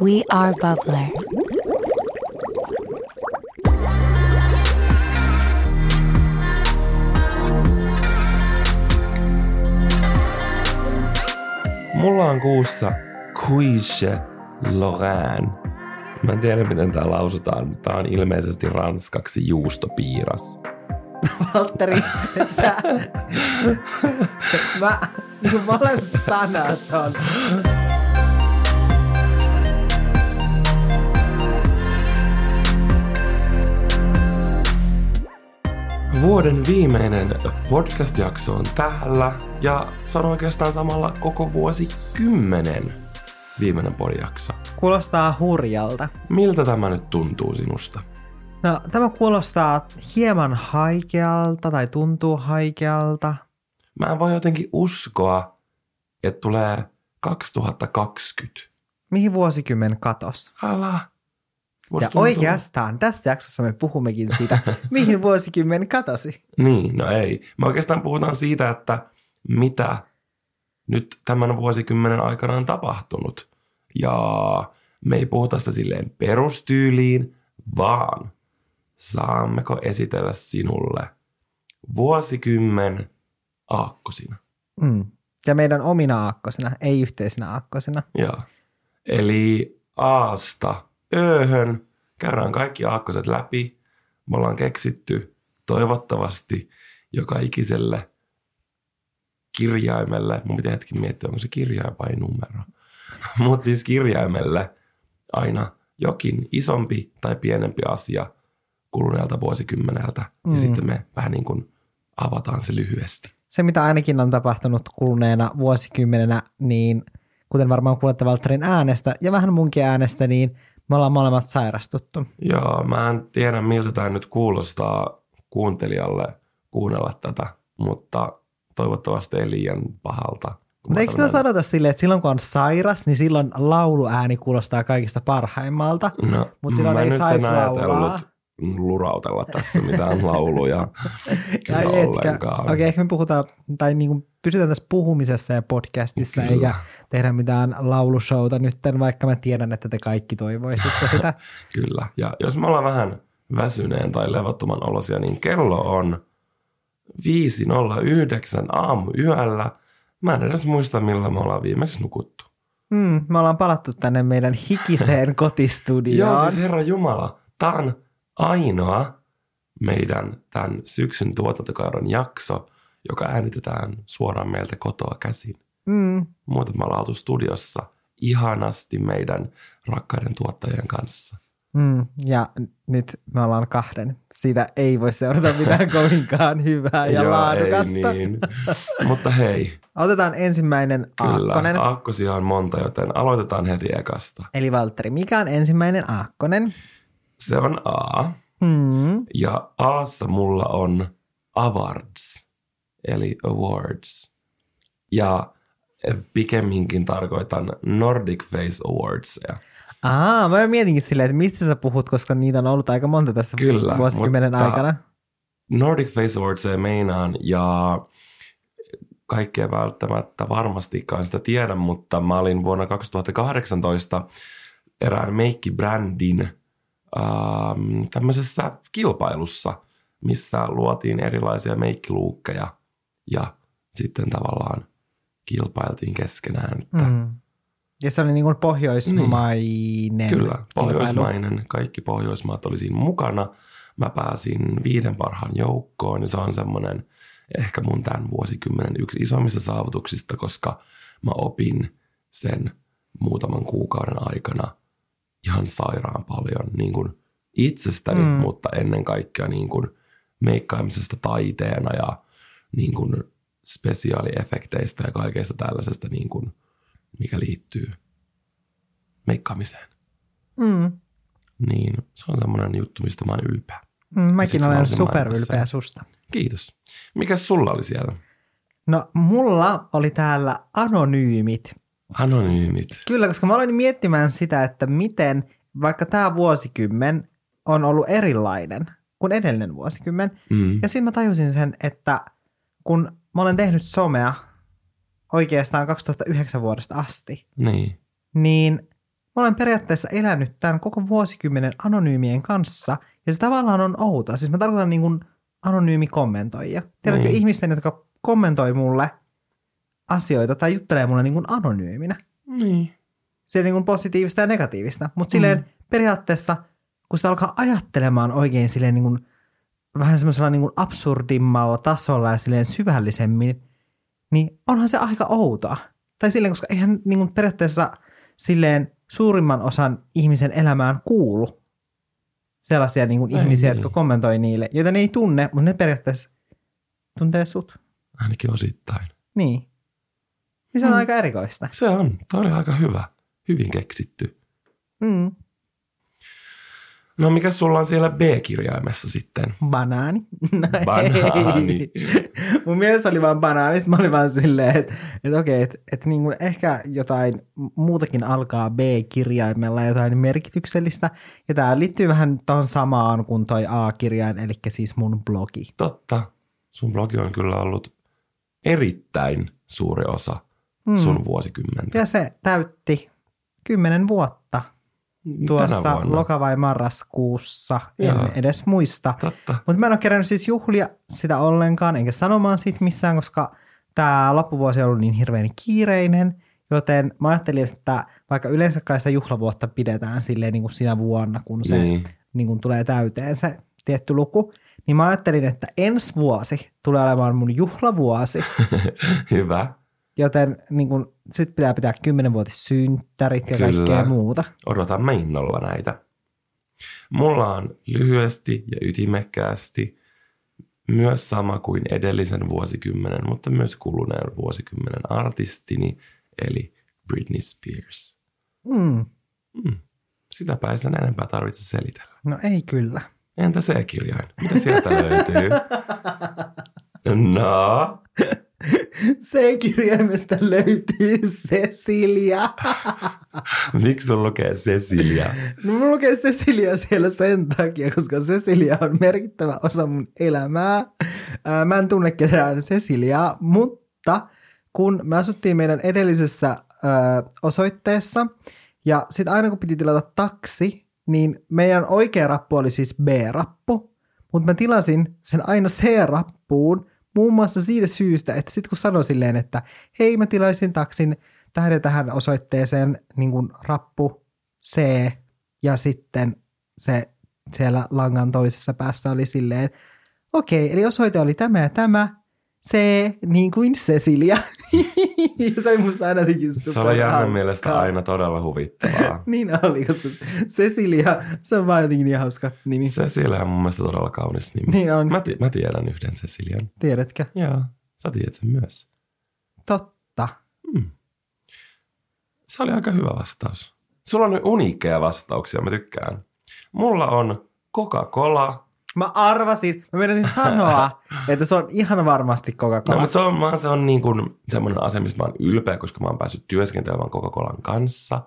We are Bubbler. Mulla on kuussa Cuiche Lorraine. Mä en tiedä, miten tää lausutaan, mutta tää on ilmeisesti ranskaksi juustopiiras. Valtteri, sä... mä, niin mä olen sanaton. Vuoden viimeinen podcast-jakso on täällä ja se on oikeastaan samalla koko vuosikymmenen viimeinen podjakso. Kuulostaa hurjalta. Miltä tämä nyt tuntuu sinusta? No, tämä kuulostaa hieman haikealta tai tuntuu haikealta. Mä en voi jotenkin uskoa, että tulee 2020. Mihin vuosikymmen katos? Älä. Musta ja tuntuu- oikeastaan tässä jaksossa me puhummekin siitä, mihin vuosikymmen katosi. Niin, no ei. Me oikeastaan puhutaan siitä, että mitä nyt tämän vuosikymmenen aikana on tapahtunut. Ja me ei puhuta sitä silleen perustyyliin, vaan saammeko esitellä sinulle vuosikymmen aakkosina. Mm. Ja meidän omina aakkosina, ei yhteisenä aakkosina. Joo. Eli Aasta Ööhön käydään kaikki aakkoset läpi. Me ollaan keksitty toivottavasti joka ikiselle kirjaimelle. Mun pitää hetki miettiä, onko se kirjain vai numero. Mutta siis kirjaimelle aina jokin isompi tai pienempi asia kuluneelta vuosikymmeneltä. Mm. Ja sitten me vähän niin kuin avataan se lyhyesti. Se, mitä ainakin on tapahtunut kuluneena vuosikymmenenä, niin kuten varmaan kuulette Valtterin äänestä ja vähän munkin äänestä, niin me ollaan molemmat sairastuttu. Joo, mä en tiedä miltä tämä nyt kuulostaa kuuntelijalle kuunnella tätä, mutta toivottavasti ei liian pahalta. Mutta eikö sitä sanota silleen, että silloin kun on sairas, niin silloin lauluääni kuulostaa kaikista parhaimmalta. No, Mut silloin ei nyt sais en laulaa. ajatellut lurautella tässä mitään lauluja kyllä ollenkaan. Okei, ehkä me puhutaan, tai niin kuin pysytään tässä puhumisessa ja podcastissa, Kyllä. eikä tehdä mitään laulushowta nyt, vaikka mä tiedän, että te kaikki toivoisitte sitä. Kyllä. Ja jos me ollaan vähän väsyneen tai levottoman olosia, niin kello on 5.09 aamu yöllä. Mä en edes muista, milloin me ollaan viimeksi nukuttu. Mm, me ollaan palattu tänne meidän hikiseen kotistudioon. Joo, siis herra Jumala, tämä on ainoa meidän tämän syksyn tuotantokauden jakso, joka äänitetään suoraan meiltä kotoa käsin. mm, Muuten me ollaan oltu studiossa ihanasti meidän rakkaiden tuottajien kanssa. mm, ja nyt me ollaan kahden. Siitä ei voi seurata mitään kovinkaan hyvää ja Joo, laadukasta. Ei niin. Mutta hei, Otetaan ensimmäinen kyllä, aakkonen. aakkosia on monta, joten aloitetaan heti ekasta. Eli Valtteri, mikä on ensimmäinen aakkonen? Se on A, Hmm. ja Aassa mulla on awards, eli awards. Ja pikemminkin tarkoitan Nordic Face Awardsia. Aa, mä mietinkin silleen, että mistä sä puhut, koska niitä on ollut aika monta tässä Kyllä, vuosikymmenen aikana. Nordic Face Awardsia meinaan ja kaikkea välttämättä varmastikaan sitä tiedä, mutta mä olin vuonna 2018 erään meikkibrändin ähm, tämmöisessä kilpailussa, missä luotiin erilaisia meikkiluukkeja ja sitten tavallaan kilpailtiin keskenään. Että Mm. Ja se oli niin kuin pohjoismainen. Niin. Kyllä, kilpailu. pohjoismainen. Kaikki Pohjoismaat oli siinä mukana. Mä pääsin viiden parhaan joukkoon ja se on semmoinen ehkä mun tämän vuosikymmenen yksi isommista saavutuksista, koska mä opin sen muutaman kuukauden aikana ihan sairaan paljon niin kuin itsestäni, Mm. mutta ennen kaikkea niin kuin meikkaamisesta taiteena ja niin kuin spesiaaliefekteistä ja kaikesta tällaisesta, niin kuin, mikä liittyy meikkaamiseen. Mm. Niin se on semmoinen juttu, mistä mä oon ylpeä. Mm, mäkin olen superylpeä susta. Kiitos. Mikäs sulla oli siellä? No, mulla oli täällä anonyymit. Anonyymit. Kyllä, koska mä aloin miettimään sitä, että miten vaikka tämä vuosikymmen on ollut erilainen kuin edellinen vuosikymmen. Mm. Ja sitten mä tajusin sen, että kun mä olen tehnyt somea oikeastaan 2009 vuodesta asti, Niin. niin mä olen periaatteessa elänyt tämän koko vuosikymmenen anonyymien kanssa, ja se tavallaan on outoa. Siis mä tarkoitan niin kuin anonyymikommentoijia. Tiedätkö, Niin. ihmisten, jotka kommentoi mulle asioita tai juttelee mulle niin kuin anonyyminä. Niin. Se on niin kuin positiivista ja negatiivista, mutta silleen periaatteessa, kun sitä alkaa ajattelemaan oikein silleen niin kuin, vähän semmoisella niin kuin absurdimmalla tasolla ja silleen syvällisemmin, niin onhan se aika outoa. Tai silleen, koska eihän niin kuin periaatteessa silleen suurimman osan ihmisen elämään kuulu sellaisia niin kuin Ei ihmisiä, niin. jotka kommentoi niille, joita ne ei tunne, mutta ne periaatteessa tuntee sut. Ainakin osittain. Niin. Niin se on Mm. aika erikoista. Se on. Tämä oli aika hyvä. Hyvin keksitty. Mm. No mikä sulla on siellä B-kirjaimessa sitten? Banaani. No Banaani. ei. Mun mielestä oli vaan banaani. Mä olin vaan silleen, että, että okei, että, että niin kuin ehkä jotain muutakin alkaa B-kirjaimella, jotain merkityksellistä. Ja tämä liittyy vähän tuohon samaan kuin toi A-kirjain, eli siis mun blogi. Totta. Sun blogi on kyllä ollut erittäin suuri osa Mm. sun vuosikymmentä. Ja se täytti kymmenen vuotta tuossa loka- vai marraskuussa. En Joo. edes muista. Mutta mä en ole kerännyt siis juhlia sitä ollenkaan, enkä sanomaan siitä missään, koska tämä loppuvuosi on ollut niin hirveän kiireinen, joten mä ajattelin, että vaikka yleensä kai sitä juhlavuotta pidetään silleen niin kuin sinä vuonna, kun se. Niin. Niin kuin tulee täyteen se tietty luku, niin mä ajattelin, että ensi vuosi tulee olemaan mun juhlavuosi, Hyvä. Joten niin kuin, sit pitää pitää kymmenenvuotissynttärit ja Kyllä. kaikkea muuta. Odotamme innolla näitä. Mulla on lyhyesti ja ytimekkäästi myös sama kuin edellisen vuosikymmenen, mutta myös kuluneen vuosikymmenen artistini, eli Britney Spears. Mm. Sitäpä ei sen enempää tarvitse selitellä. No ei kyllä. Entä se kirjain? Mitä sieltä löytyy? No, C-kirjaimesta löytyy Cecilia. miksi sun lukee Cecilia? No mulla lukee Cecilia siellä sen takia, koska Cecilia on merkittävä osa mun elämää. Ää, Mä en tunne ketään Ceciliaa, mutta kun me asuttiin meidän edellisessä ää, osoitteessa, ja sitten aina kun piti tilata taksi, niin meidän oikea rappu oli siis B-rappu, mutta mä tilasin sen aina C-rappuun, muun muassa siitä syystä, että sitten kun sanoi silleen, että hei mä tilaisin taksin ja tähän osoitteeseen niin kuin rappu C ja sitten se siellä langan toisessa päässä oli silleen, okei, eli osoite oli tämä ja tämä, C niin kuin Cecilia. Ja se oli musta aina jotenkin Se oli Janne mielestä aina todella huvittavaa. Niin oli, koska Cecilia, se on vaan jotenkin niin hauska nimi. Cecilia on mun mielestä todella kaunis nimi. Niin on, Mä, ti- mä tiedän yhden Cecilian. tiedätkö? Joo, sä tiedät sen myös. Totta. Se oli aika hyvä vastaus. Sulla on uniikkeja vastauksia, mä tykkään. Mulla on Coca-Cola. Mä arvasin, mä menisin sanoa, että se on ihan varmasti No, Coca-Cola. mutta se on, vaan se on niin kuin semmoinen asia, mistä mä oon ylpeä, koska mä oon päässyt työskentelemään Coca-Colan kanssa,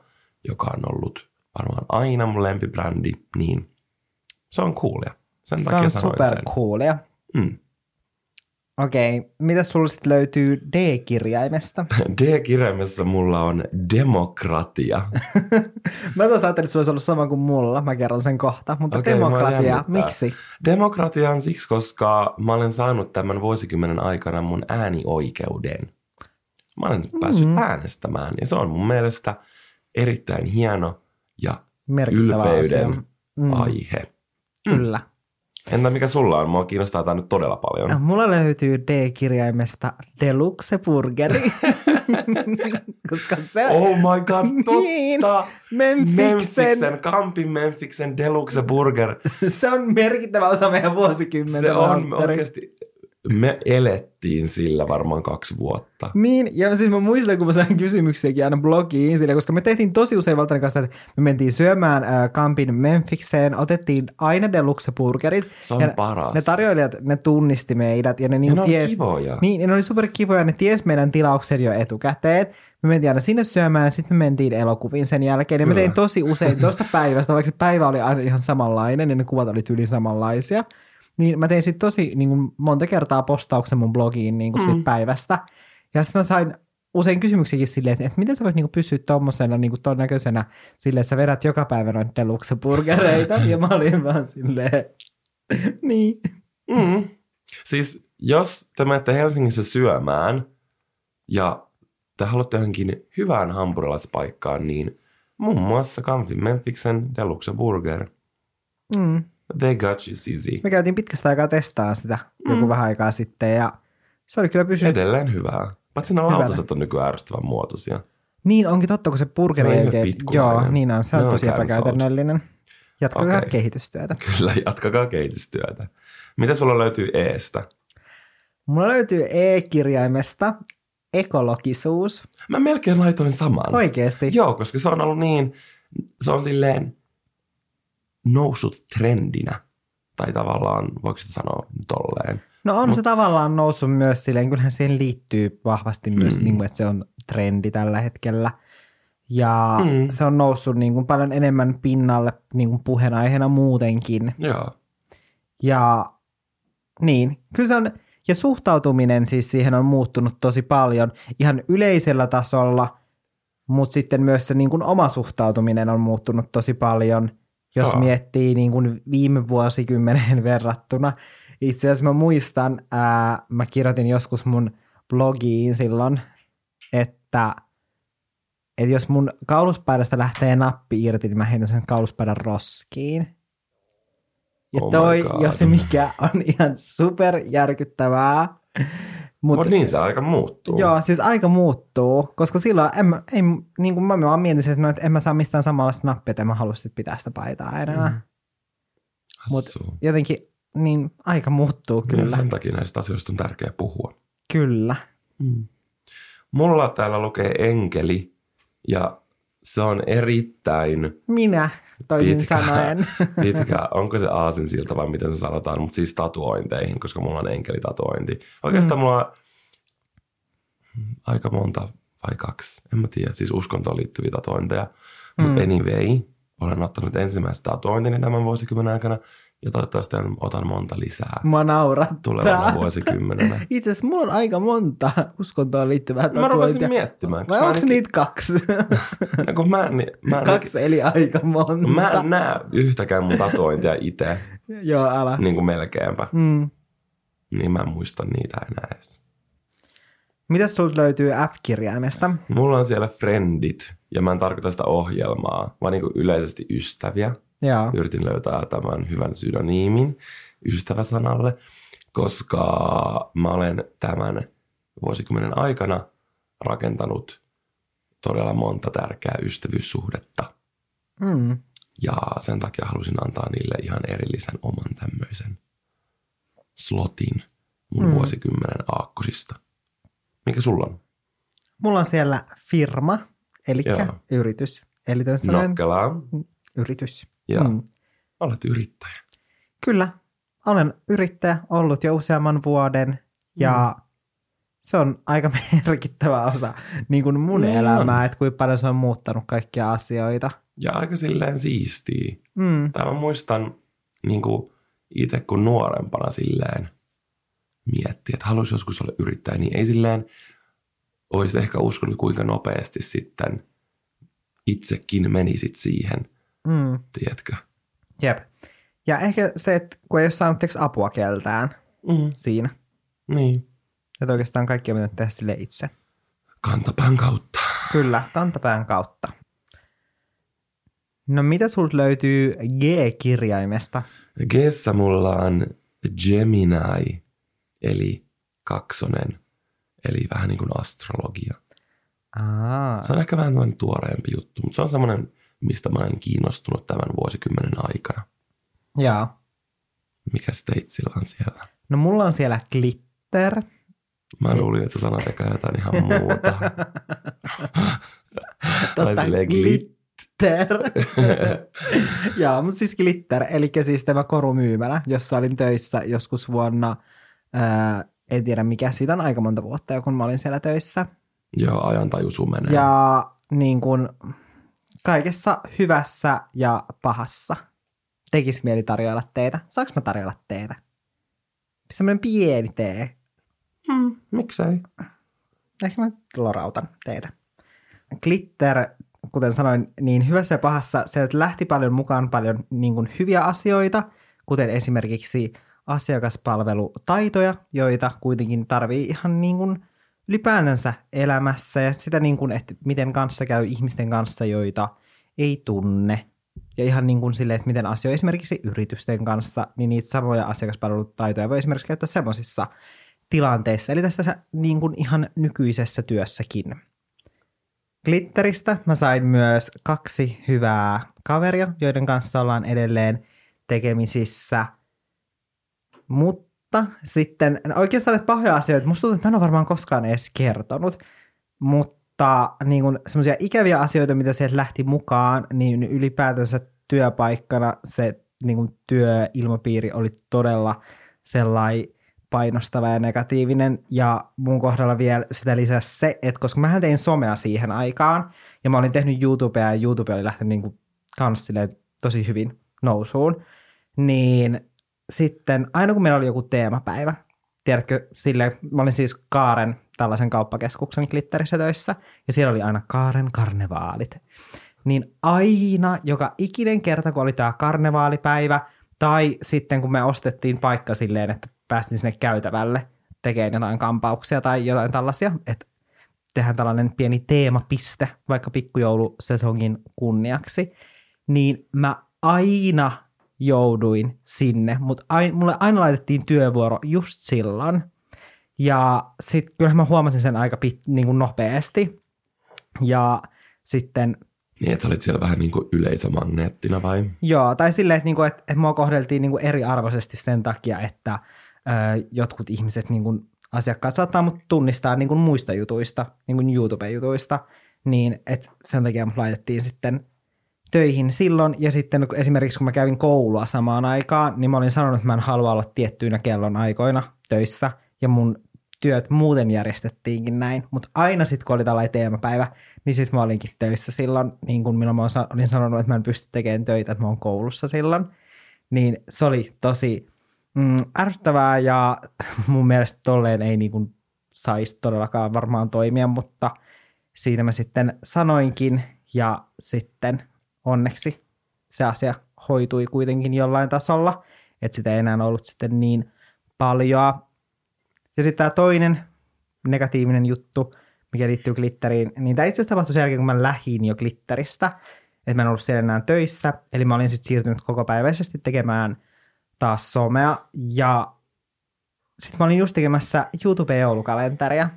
joka on ollut varmaan aina mun lempibrändi, niin se on coolia. Sen se takia on super sen. coolia. Mm. Okei, mitä sulla sitten löytyy D-kirjaimesta? D-kirjaimessa mulla on demokratia. Mä taas ajattelin, että se olisi ollut sama kuin mulla. Mä kerron sen kohta. Mutta mua demokratia, miksi? Demokratia on siksi, koska mä olen saanut tämän vuosikymmenen aikana mun äänioikeuden. Mä olen päässyt Mm. äänestämään ja se on mun mielestä erittäin hieno ja Merkittävä ylpeyden asia. Mm, aihe. Kyllä. Entä mikä sulla on? Mua kiinnostaa tämä nyt todella paljon. No, mulla löytyy D-kirjaimesta Deluxe Burgeri. Koska se Oh my god, Niin. totta! Memfiksen, Memfiksen, Kampin Memfiksen Deluxe Burger. se on merkittävä osa meidän vuosikymmentä. Se on oikeasti, me elettiin sillä varmaan kaksi vuotta. Niin, ja siis mä muistan, kun mä sain kysymyksiäkin aina blogiin, sille, koska me tehtiin tosi usein Valtterin kanssa, että me mentiin syömään äh, Kampin Memphikseen, otettiin aina deluxe burgerit. Se on ja paras. Ne tarjoilijat, ne tunnisti meidät ja ne, niin Ja ne ties, kivoja. Niin, ne oli super kivoja, ne ties meidän tilauksen jo etukäteen. Me mentiin aina sinne syömään, sitten me mentiin elokuviin sen jälkeen. Ja Kyllä. tein tosi usein tuosta päivästä, vaikka se päivä oli aina ihan samanlainen ja ne kuvat oli tyyli samanlaisia. Niin mä tein sitten tosi niin kuin monta kertaa postauksen mun blogiin niin kuin Mm. siitä päivästä. Ja sitten mä sain usein kysymyksiäkin silleen, että, että miten sä voit niinku pysyä tommosena niinku ton näköisenä silleen, että sä vedät joka päivä noita deluxe burgereita. ja mä olin vaan silleen, niin. Mm. Siis jos te menette Helsingissä syömään ja te haluatte johonkin hyvään hampurilaispaikkaan, niin muun muassa Kanfin Mempiksen Deluxe Burger. Mm. They got you, Sisi. Me käytiin pitkästä aikaa testaa sitä joku Mm. vähän aikaa sitten ja se oli kyllä pysynyt. Edelleen hyvää. Paitsi nämä lautaset on nykyään ärsyttävän muotoisia. Niin onkin totta, kun se burgeri Se oikein. Joo, niin on. Se on Ne on tosi epäkäytännöllinen. Jatketaan Okei. kehitystyötä. Kyllä, jatkakaa kehitystyötä. Mitä sulla löytyy Eestä? Mulla löytyy E-kirjaimesta ekologisuus. Mä melkein laitoin saman. Oikeesti? Joo, koska se on ollut niin, se on silleen noussut trendinä. Tai tavallaan, voiko sitä sanoa tolleen? No on Mut- se tavallaan noussut myös silleen, kyllähän siihen liittyy vahvasti myös, Mm. niin kuin, että se on trendi tällä hetkellä. Ja Mm. se on noussut niin kuin paljon enemmän pinnalle niin kuin puheenaiheena muutenkin. Joo. Ja niin, kyllä se on, ja suhtautuminen siis siihen on muuttunut tosi paljon ihan yleisellä tasolla, mutta sitten myös se niin kuin oma suhtautuminen on muuttunut tosi paljon, jos Joo. miettii niin kuin viime vuosikymmeneen verrattuna. Itse asiassa mä muistan, ää, mä kirjoitin joskus mun blogiin silloin, että, että jos mun kauluspaidasta lähtee nappi irti, niin mä heitän sen kauluspaidan roskiin. Ja Oh toi, jos se mikä on ihan super järkyttävää. Mut, Mutta niin se aika muuttuu. Joo, siis aika muuttuu, koska silloin en mä, ei, niin kuin mä vaan mietin, että en mä saa mistään samanlaista nappia, että mä halua sit pitää sitä paitaa enää. Mm. Mut Hassu. jotenkin niin aika muuttuu Kyllä. kyllä. Sen takia näistä asioista on tärkeää puhua. Kyllä. Mm. Mulla täällä lukee enkeli ja se on erittäin Minä toisin Pitkä. sanoen. pitkä. Onko se aasinsilta vai miten se sanotaan, mutta siis tatuointeihin, koska mulla on enkelitatuointi. Oikeastaan mm. mulla on aika monta vai kaksi, en mä tiedä, siis uskontoon liittyviä tatuointeja. Mm. Mutta anyway, olen ottanut ensimmäistä tatuointini tämän vuosikymmenen aikana ja toivottavasti otan monta lisää Mua naurattaa. tulevana vuosikymmenenä. Itse asiassa mulla on aika monta uskontoon liittyvää Mä rupesin tatuointia. miettimään. Vai onko ainakin- niitä kaksi? No, kun mä, en, ni- mä, en, kaksi eli aika monta. mä en näe yhtäkään mun tatuointia itse, Joo, älä. niin kuin melkeinpä. Mm. Niin mä en muista niitä enää edes. Mitäs sulta löytyy F-kirjaimesta? Mulla on siellä friendit, ja mä en tarkoita sitä ohjelmaa, vaan niin kuin yleisesti ystäviä. Joo. Yritin löytää tämän hyvän synonyymin ystäväsanalle, koska mä olen tämän vuosikymmenen aikana rakentanut todella monta tärkeää ystävyyssuhdetta. Mm. Ja sen takia halusin antaa niille ihan erillisen oman tämmöisen slotin mun Mm. mm. vuosikymmenen aakkosista. Mikä sulla on? Mulla on siellä firma, eli yritys. Eli Nokkelaa. yritys. Joo. Mm. Olet yrittäjä. Kyllä, olen yrittäjä ollut jo useamman vuoden ja Mm. se on aika merkittävä osa niin kuin mun Niin elämää, on. että kuinka paljon se on muuttanut kaikkia asioita. Ja aika silleen siistiä. Mm. Tai mä muistan niin itse kun nuorempana silleen miettiä, että haluaisi joskus olla yrittäjä, niin ei silleen olisi ehkä uskonut kuinka nopeasti sitten itsekin menisit siihen, Mm. tiedätkö? Jep. Ja ehkä se, että kun ei ole saanut apua keltään Mm. siinä, Niin. että oikeastaan kaikki on pitänyt tehdä sille itse. Kantapään kautta. Kyllä, kantapään kautta. No mitä sulta löytyy G-kirjaimesta? Gessä mulla on Gemini, eli kaksonen, eli vähän niin kuin astrologia. Aa, Se on ehkä vähän tuoreempi juttu, mutta se on semmoinen, mistä mä olen kiinnostunut tämän vuosikymmenen aikana. joo. Mikä Steitsillä on siellä? No mulla on siellä glitter. Mä luulin, että sä sanot eka jotain ihan muuta. Tai silleen glitter. Joo, mutta siis glitter, eli siis tämä korumyymälä, jossa olin töissä joskus vuonna, ää, en tiedä mikä, siitä on aika monta vuotta jo, kun mä olin siellä töissä. Joo, ajantaju sumenee. Ja niin kuin kaikessa hyvässä ja pahassa tekisi mieli tarjoilla teitä. Saanko mä tarjoilla teitä? Semmoinen pieni tee. Hmm, miksei? ehkä mä lorautan teitä. Glitter, kuten sanoin, niin hyvässä ja pahassa, se lähti paljon mukaan paljon niin kuin hyviä asioita, kuten esimerkiksi asiakaspalvelutaitoja, joita kuitenkin tarvii ihan niin kuin ylipäätänsä elämässä ja sitä niin kuin, että miten kanssa käy ihmisten kanssa, joita ei tunne. Ja ihan niin kuin silleen, että miten asioi esimerkiksi yritysten kanssa, niin niitä samoja asiakaspalvelutaitoja voi esimerkiksi käyttää semmoisissa tilanteissa. Eli tässä niin kuin ihan nykyisessä työssäkin. Glitteristä mä sain myös kaksi hyvää kaveria, joiden kanssa ollaan edelleen tekemisissä. Mutta sitten oikeastaan näitä pahoja asioita, musta tuntuu, että mä en ole varmaan koskaan edes kertonut, mutta niin semmoisia ikäviä asioita, mitä sieltä lähti mukaan, niin ylipäätänsä työpaikkana se niin kuin työilmapiiri oli todella sellainen painostava ja negatiivinen. Ja mun kohdalla vielä sitä lisäsi se, että koska mä tein somea siihen aikaan, ja mä olin tehnyt YouTubea, ja YouTube oli lähtenyt niin kuin kans tosi hyvin nousuun, niin sitten aina kun meillä oli joku teemapäivä, tiedätkö, sille, mä olin siis Kaaren tällaisen kauppakeskuksen glitterissä töissä, ja siellä oli aina Kaaren karnevaalit. Niin aina, joka ikinen kerta, kun oli tämä karnevaalipäivä, tai sitten kun me ostettiin paikka silleen, että päästiin sinne käytävälle tekemään jotain kampauksia tai jotain tällaisia, että tehdään tällainen pieni teemapiste vaikka pikkujoulusesongin kunniaksi, niin mä aina jouduin sinne, mutta aina, mulle aina laitettiin työvuoro just silloin. Ja sitten kyllä mä huomasin sen aika pit, niin kuin nopeasti. Ja sitten... Niin, että sä olit siellä vähän niin kuin yleisömagneettina vai? Joo, tai silleen, että, niin kuin, että, että mua kohdeltiin niin kuin eriarvoisesti sen takia, että jotkut ihmiset, niin kuin asiakkaat saattaa mut tunnistaa niin kuin muista jutuista, niin kuin YouTube-jutuista, niin että sen takia mut laitettiin sitten töihin silloin, ja sitten esimerkiksi kun mä kävin koulua samaan aikaan, niin mä olin sanonut, että mä en halua olla tiettyinä kellon aikoina töissä, ja mun työt muuten järjestettiinkin näin, mutta aina sitten kun oli tällainen teemapäivä, niin sitten mä olinkin töissä silloin, niin kuin milloin mä olin sanonut, että mä en pysty tekemään töitä, että mä oon koulussa silloin, niin se oli tosi mm, ärsyttävää ja mun mielestä tolleen ei niin saisi todellakaan varmaan toimia, mutta siinä mä sitten sanoinkin ja sitten onneksi se asia hoitui kuitenkin jollain tasolla, että sitä ei enää ollut sitten niin paljon. Ja sitten tämä toinen negatiivinen juttu, mikä liittyy glitteriin, niin tämä itse asiassa tapahtui sen jälkeen, kun mä lähdin jo glitteristä, että mä en ollut siellä enää töissä, eli mä olin sitten siirtynyt koko päiväisesti tekemään – taas somea ja sitten mä olin just tekemässä YouTube-joulukalenteria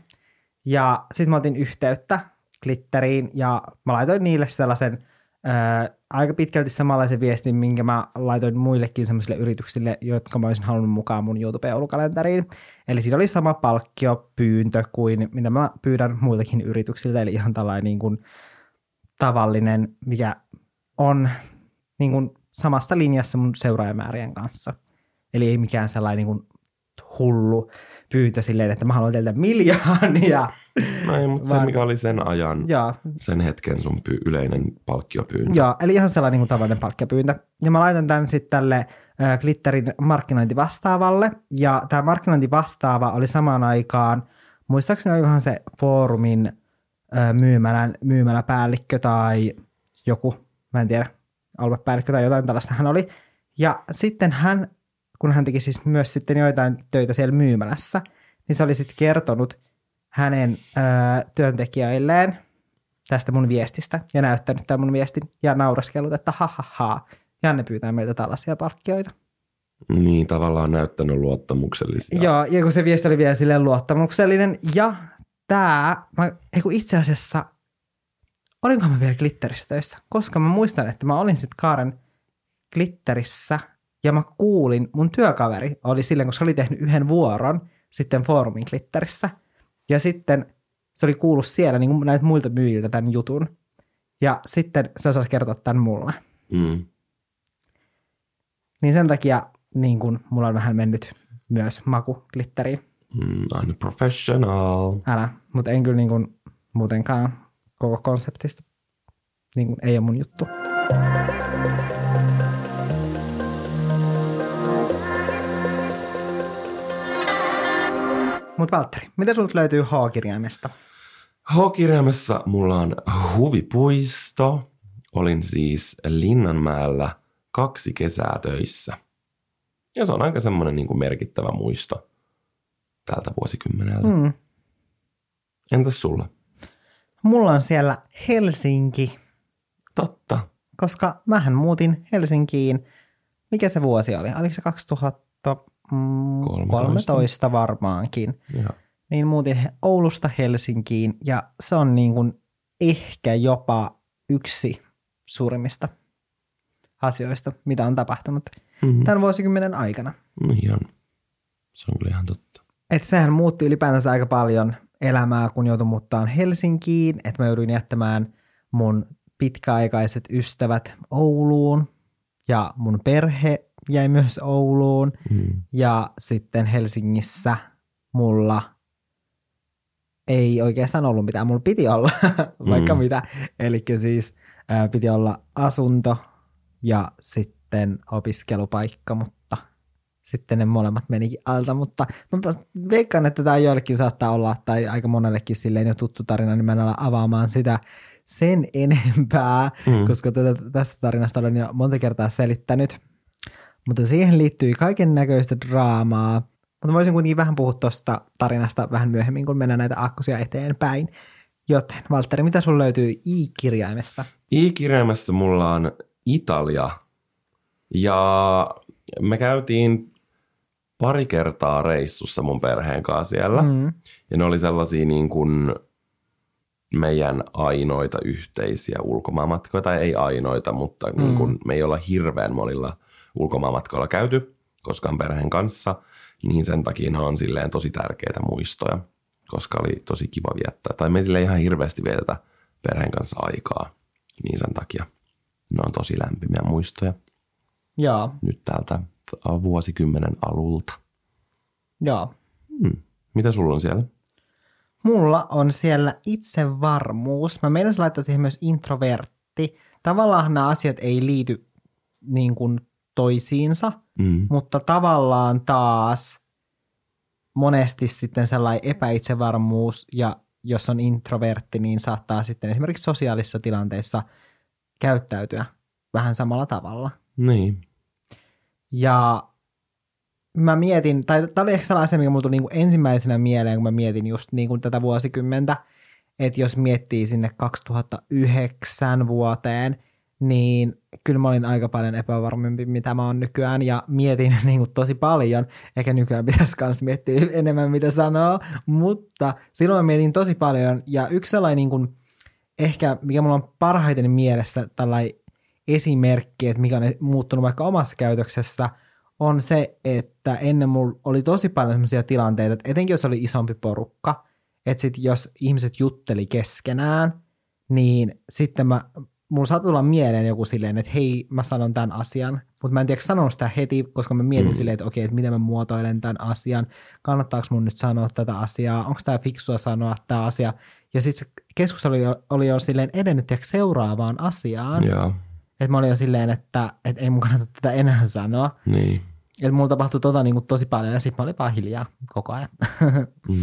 ja sitten mä otin yhteyttä Glitteriin ja mä laitoin niille sellaisen ää, aika pitkälti samanlaisen viestin, minkä mä laitoin muillekin sellaisille yrityksille, jotka mä olisin halunnut mukaan mun YouTube-joulukalenteriin. Eli siinä oli sama palkkiopyyntö kuin mitä mä pyydän muiltakin yrityksiltä, eli ihan tällainen niin kuin tavallinen, mikä on niin kuin samassa linjassa mun seuraajamäärien kanssa. Eli ei mikään sellainen niin kuin hullu pyyntö silleen, että mä haluan teiltä miljoonia. No ei, mutta vaan... se mikä oli sen ajan, ja. sen hetken sun py- yleinen palkkiopyyntö. Joo, eli ihan sellainen niin kuin tavallinen palkkiopyyntö. Ja mä laitan tämän sitten tälle äh, Glitterin markkinointivastaavalle. Ja tämä markkinointivastaava oli samaan aikaan, muistaakseni olikohan se foorumin äh, myymälän, myymäläpäällikkö tai joku, mä en tiedä, aluepäällikkö tai jotain tällaista hän oli. Ja sitten hän, kun hän teki siis myös sitten joitain töitä siellä myymälässä, niin se oli sitten kertonut hänen ö, työntekijöilleen tästä mun viestistä ja näyttänyt tämän mun viestin ja nauraskellut, että ha ha ha, Janne pyytää meiltä tällaisia palkkioita. Niin, tavallaan näyttänyt luottamuksellisia. Joo, ja kun se viesti oli vielä silleen luottamuksellinen. Ja tämä, mä, itse asiassa olinkohan mä vielä glitterissä töissä, koska mä muistan, että mä olin sitten Kaaren glitterissä ja mä kuulin, mun työkaveri oli silleen, koska oli tehnyt yhden vuoron sitten foorumin glitterissä ja sitten se oli kuullut siellä niin näitä muilta myyjiltä tämän jutun ja sitten se osasi kertoa tämän mulle. Mm. Niin sen takia niin kun, mulla on vähän mennyt myös maku glitteriin. Mm, I'm a professional. Älä, mutta en kyllä niin kun, muutenkaan koko konseptista. Niin kuin, ei ole mun juttu. Mutta Valtteri, mitä sulta löytyy H-kirjaimesta? H-kirjaimessa mulla on huvipuisto. Olin siis Linnanmäellä kaksi kesää töissä. Ja se on aika semmoinen niin kuin merkittävä muisto tältä vuosikymmeneltä. Mm. Entäs sulla? Mulla on siellä Helsinki. Totta. Koska mähän muutin Helsinkiin. Mikä se vuosi oli? Oliko se 2013 varmaankin? Ja. Niin muutin Oulusta Helsinkiin ja se on niin kuin ehkä jopa yksi suurimmista asioista, mitä on tapahtunut mm-hmm. tämän vuosikymmenen aikana. Niin on. Se on kyllä ihan totta. Et sehän muutti ylipäätänsä aika paljon elämää, kun joutui muuttaa Helsinkiin, että mä jouduin jättämään mun pitkäaikaiset ystävät Ouluun ja mun perhe jäi myös Ouluun Mm. ja sitten Helsingissä mulla ei oikeastaan ollut mitään. Mulla piti olla vaikka Mm. mitä. Eli siis ää, piti olla asunto ja sitten opiskelupaikka, mutta sitten ne molemmat menikin alta. Mutta mä veikkaan, että tämä joillekin saattaa olla, tai aika monellekin silleen jo tuttu tarina, niin mä en ala avaamaan sitä sen enempää, Mm. koska tätä, tästä tarinasta olen jo monta kertaa selittänyt. Mutta siihen liittyy kaiken näköistä draamaa. Mutta voisin kuitenkin vähän puhua tuosta tarinasta vähän myöhemmin, kun mennään näitä akkosia eteenpäin. Joten Valtteri, mitä sun löytyy I-kirjaimesta? I-kirjaimessa mulla on Italia. Ja me käytiin pari kertaa reissussa mun perheen kanssa siellä. Mm. Ja ne oli sellaisia niin kuin meidän ainoita yhteisiä ulkomaanmatkoja, tai ei ainoita, mutta mm. niin kuin me ei olla hirveän monilla ulkomaanmatkoilla käyty koskaan perheen kanssa, niin sen takia ne on silleen tosi tärkeitä muistoja, koska oli tosi kiva viettää. Tai me ei silleen ihan hirveästi vietetä perheen kanssa aikaa, niin sen takia ne on tosi lämpimiä muistoja Joo, nyt täältä vuosikymmenen alulta. joo. Hmm. Mitä sulla on siellä? Mulla on siellä itsevarmuus. Mä meinasin laittaa siihen myös introvertti. Tavallaan nämä asiat ei liity niin kuin toisiinsa, Mm. mutta tavallaan taas monesti sitten sellainen epäitsevarmuus ja jos on introvertti, niin saattaa sitten esimerkiksi sosiaalisissa tilanteissa käyttäytyä vähän samalla tavalla. Niin. Ja mä mietin, tai tämä oli ehkä sellainen asia, mikä mulla tuli niin kuin ensimmäisenä mieleen, kun mä mietin just niin kuin tätä vuosikymmentä, että jos miettii sinne 2009 vuoteen, niin kyllä mä olin aika paljon epävarmempi, mitä mä oon nykyään, ja mietin niin kuin tosi paljon. Ehkä nykyään pitäisi myös miettiä enemmän, mitä sanoo, mutta silloin mä mietin tosi paljon, ja yksi sellainen niin kuin, ehkä, mikä mulla on parhaiten mielessä tällainen esimerkki, että mikä on muuttunut vaikka omassa käytöksessä, on se, että ennen mulla oli tosi paljon sellaisia tilanteita, että etenkin jos oli isompi porukka, että sit jos ihmiset jutteli keskenään, niin sitten mä, mulla saattoi tulla mieleen joku silleen, että hei, mä sanon tämän asian, mutta mä en tiedä sanonut sitä heti, koska mä mietin Mm. silleen, että okei, että miten mä muotoilen tämän asian, kannattaako mun nyt sanoa tätä asiaa, onko tämä fiksua sanoa tämä asia, ja sitten se keskustelu oli jo, oli jo silleen edennyt tiedätkö, seuraavaan asiaan, Joo. että mä olin jo silleen, että, että ei mun kannata tätä enää sanoa. Niin. Että mulla tapahtui tota niin kuin tosi paljon ja sitten mä olin vaan hiljaa koko ajan. Mm.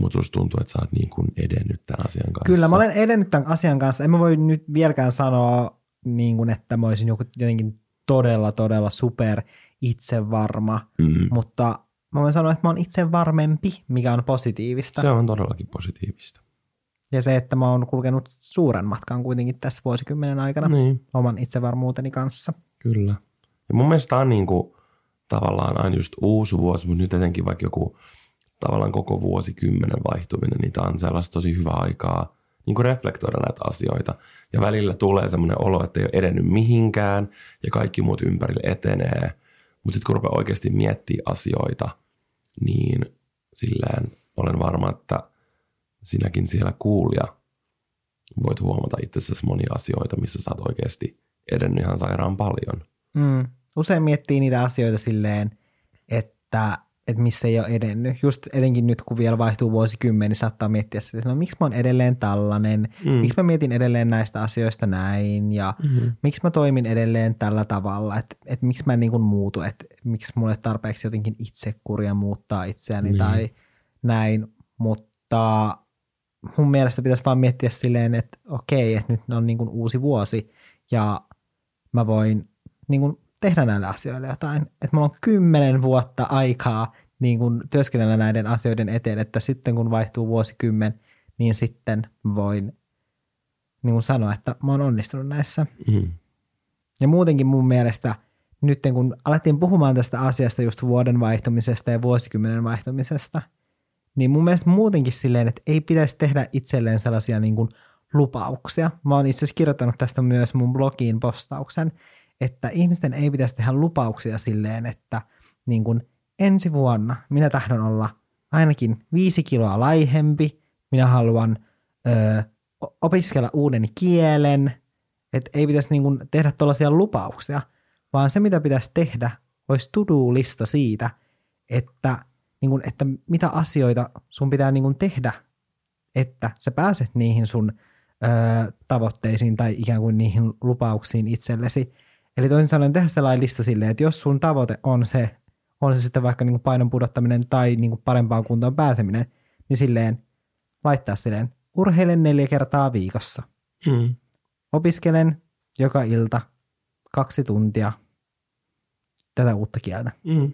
Mutta susta tuntuu, että sä oot niin kuin edennyt tämän asian kanssa. Kyllä mä olen edennyt tämän asian kanssa. En mä voi nyt vieläkään sanoa, niin kuin, että mä olisin joku jotenkin todella, todella super itsevarma, Mm. mutta mä voin sanoa, että mä oon itsevarmempi, mikä on positiivista. Se on todellakin positiivista. Ja se, että mä oon kulkenut suuren matkan kuitenkin tässä vuosikymmenen aikana Niin, oman itsevarmuuteni kanssa. kyllä. Ja mun mielestä on niin kuin, tavallaan aina just uusi vuosi, mutta nyt etenkin vaikka joku tavallaan koko vuosikymmenen vaihtuminen, niin tää on sellaista tosi hyvää aikaa niin kuin reflektoida näitä asioita. Ja välillä tulee semmoinen olo, että ei ole edennyt mihinkään ja kaikki muut ympärille etenee. Mutta sitten kun rupeaa oikeasti miettimään asioita, niin silleen olen varma, että sinäkin siellä kuulija voit huomata itsessäsi monia asioita, missä sä oot oikeasti edennyt ihan sairaan paljon. Mm. Usein miettii niitä asioita silleen, että, että missä ei ole edennyt. Just etenkin nyt, kun vielä vaihtuu vuosikymmeni, niin saattaa miettiä sitä, että no miksi mä oon edelleen tällainen, Mm. miksi mä mietin edelleen näistä asioista näin ja Mm-hmm. miksi mä toimin edelleen tällä tavalla, että, että miksi mä en niin kuin muutu, että miksi mulle tarpeeksi jotenkin itsekuria muuttaa itseäni Niin. niin. tai näin, mutta mun mielestä pitäisi vaan miettiä silleen, että okei, että nyt on niin kuin uusi vuosi ja mä voin niin kuin tehdä näille asioille jotain. Että mulla on kymmenen vuotta aikaa niin kuin työskennellä näiden asioiden eteen, että sitten kun vaihtuu vuosikymmen, niin sitten voin niin kuin sanoa, että mä oon onnistunut näissä. Mm. Ja muutenkin mun mielestä nyt kun alettiin puhumaan tästä asiasta just vuoden vaihtumisesta ja vuosikymmenen vaihtumisesta, niin mun mielestä muutenkin silleen, että ei pitäisi tehdä itselleen sellaisia niin kuin lupauksia. Mä oon itse asiassa kirjoittanut tästä myös mun blogiin postauksen, että ihmisten ei pitäisi tehdä lupauksia silleen, että niin kuin ensi vuonna minä tahdon olla ainakin viisi kiloa laihempi, minä haluan ö, opiskella uuden kielen, että ei pitäisi niin kuin tehdä tuollaisia lupauksia, vaan se mitä pitäisi tehdä olisi to-do-lista siitä, että, niin kuin, että mitä asioita sun pitää niin kuin tehdä, että sä pääset niihin sun ö, tavoitteisiin tai ikään kuin niihin lupauksiin itsellesi. Eli toisin sanoen tehdä sellainen lista silleen, että jos sun tavoite on se, on se sitten vaikka niin kuin painon pudottaminen tai niin kuin parempaan kuntoon pääseminen, niin silleen laittaa silleen, urheilen neljä kertaa viikossa. Mm. Opiskelen joka ilta kaksi tuntia tätä uutta kieltä. Mm.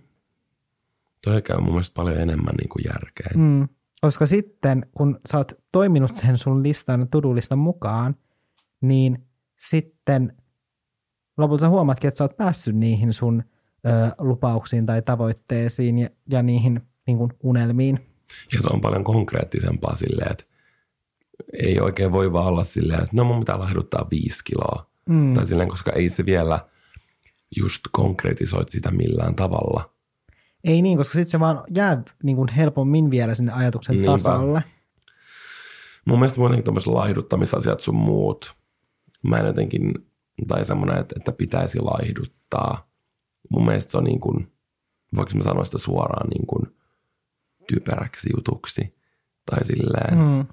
Toi käy mun mielestä paljon enemmän niin kuin järkeen. Mm. Koska sitten, kun sä oot toiminut sen sun listan, tudulistan mukaan, niin sitten lopulta sä huomaatkin, että sä oot päässyt niihin sun ö, lupauksiin tai tavoitteisiin ja, ja niihin niin kuin unelmiin. Ja se on paljon konkreettisempaa silleen, että ei oikein voi vaan olla silleen, että no mun pitää lahduttaa viisi kiloa. Mm. Tai silleen, koska ei se vielä just konkretisoi sitä millään tavalla. Ei niin, koska sitten se vaan jää niin kuin helpommin vielä sinne ajatuksen Niinpä. tasolle. Mun mielestä muutenkin tuommoiset laihduttamisasiat sun muut, mä en jotenkin, tai semmoinen, että, että pitäisi laihduttaa. Mun mielestä se on niin kuin, voiko mä sanoa sitä suoraan niin kuin typeräksi jutuksi. Tai silleen, mm.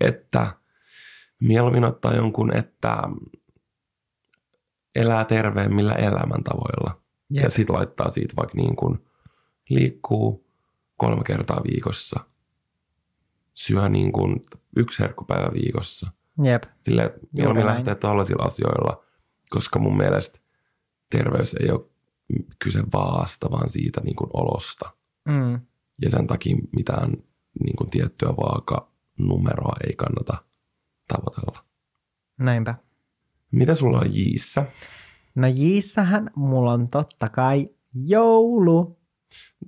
Että mieluummin ottaa jonkun, että elää terveemmillä elämäntavoilla. Jep. Ja sit laittaa siitä vaikka niin kuin liikkuu kolme kertaa viikossa, syö niin kuin yksi herkkupäivä viikossa. Jep. Silleen, mieluummin lähtee tuollaisilla asioilla, koska mun mielestä terveys ei ole kyse vaasta, vaan siitä niin kuin olosta. Mm. Ja sen takia mitään niin kuin tiettyä vaaka numeroa ei kannata tavoitella. Näinpä. Mitä sulla on jiissä? No jiissähän mulla on totta kai joulu.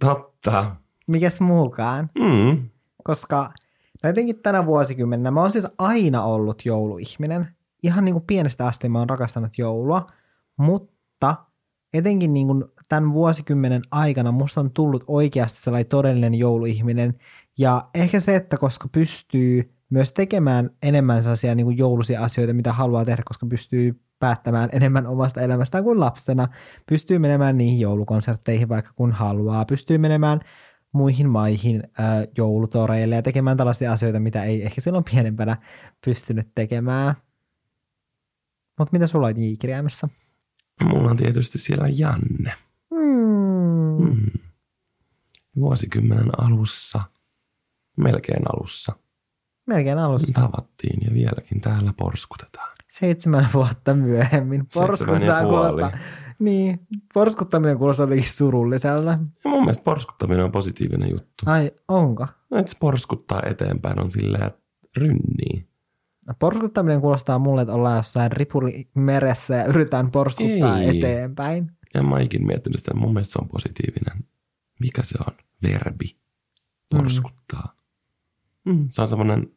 Totta. Mikäs muukaan? Mm. Koska no jotenkin tänä vuosikymmenenä mä oon siis aina ollut jouluihminen. Ihan niin kuin pienestä asti mä oon rakastanut joulua, mutta etenkin niin kuin tämän vuosikymmenen aikana musta on tullut oikeasti sellainen todellinen jouluihminen. Ja ehkä se, että koska pystyy myös tekemään enemmän sellaisia niin kuin jouluisia asioita, mitä haluaa tehdä, koska pystyy päättämään enemmän omasta elämästään kuin lapsena, pystyy menemään niihin joulukonsertteihin vaikka kun haluaa, pystyy menemään muihin maihin äh, joulutoreille ja tekemään tällaisia asioita, mitä ei ehkä silloin pienempänä pystynyt tekemään. Mutta mitä sulla on J-kirjaimessa? Mulla on tietysti siellä Janne. Hmm. Mm. Vuosikymmenen alussa, melkein alussa, Melkein alussa. tavattiin ja vieläkin täällä porskutetaan. Seitsemän vuotta myöhemmin. Porskuttaa kuulostaa. Niin, porskuttaminen kuulostaa jotenkin surulliselta. Ja mun mielestä porskuttaminen on positiivinen juttu. Ai, onko? Että se porskuttaa eteenpäin on silleen, että rynnii. Porskuttaminen kuulostaa mulle, että ollaan jossain ripurimeressä ja yritetään porskuttaa Ei. eteenpäin. Ja mä ikin miettinyt sitä, mun mielestä se on positiivinen. Mikä se on? Verbi. Porskuttaa. Mm. Se on semmoinen,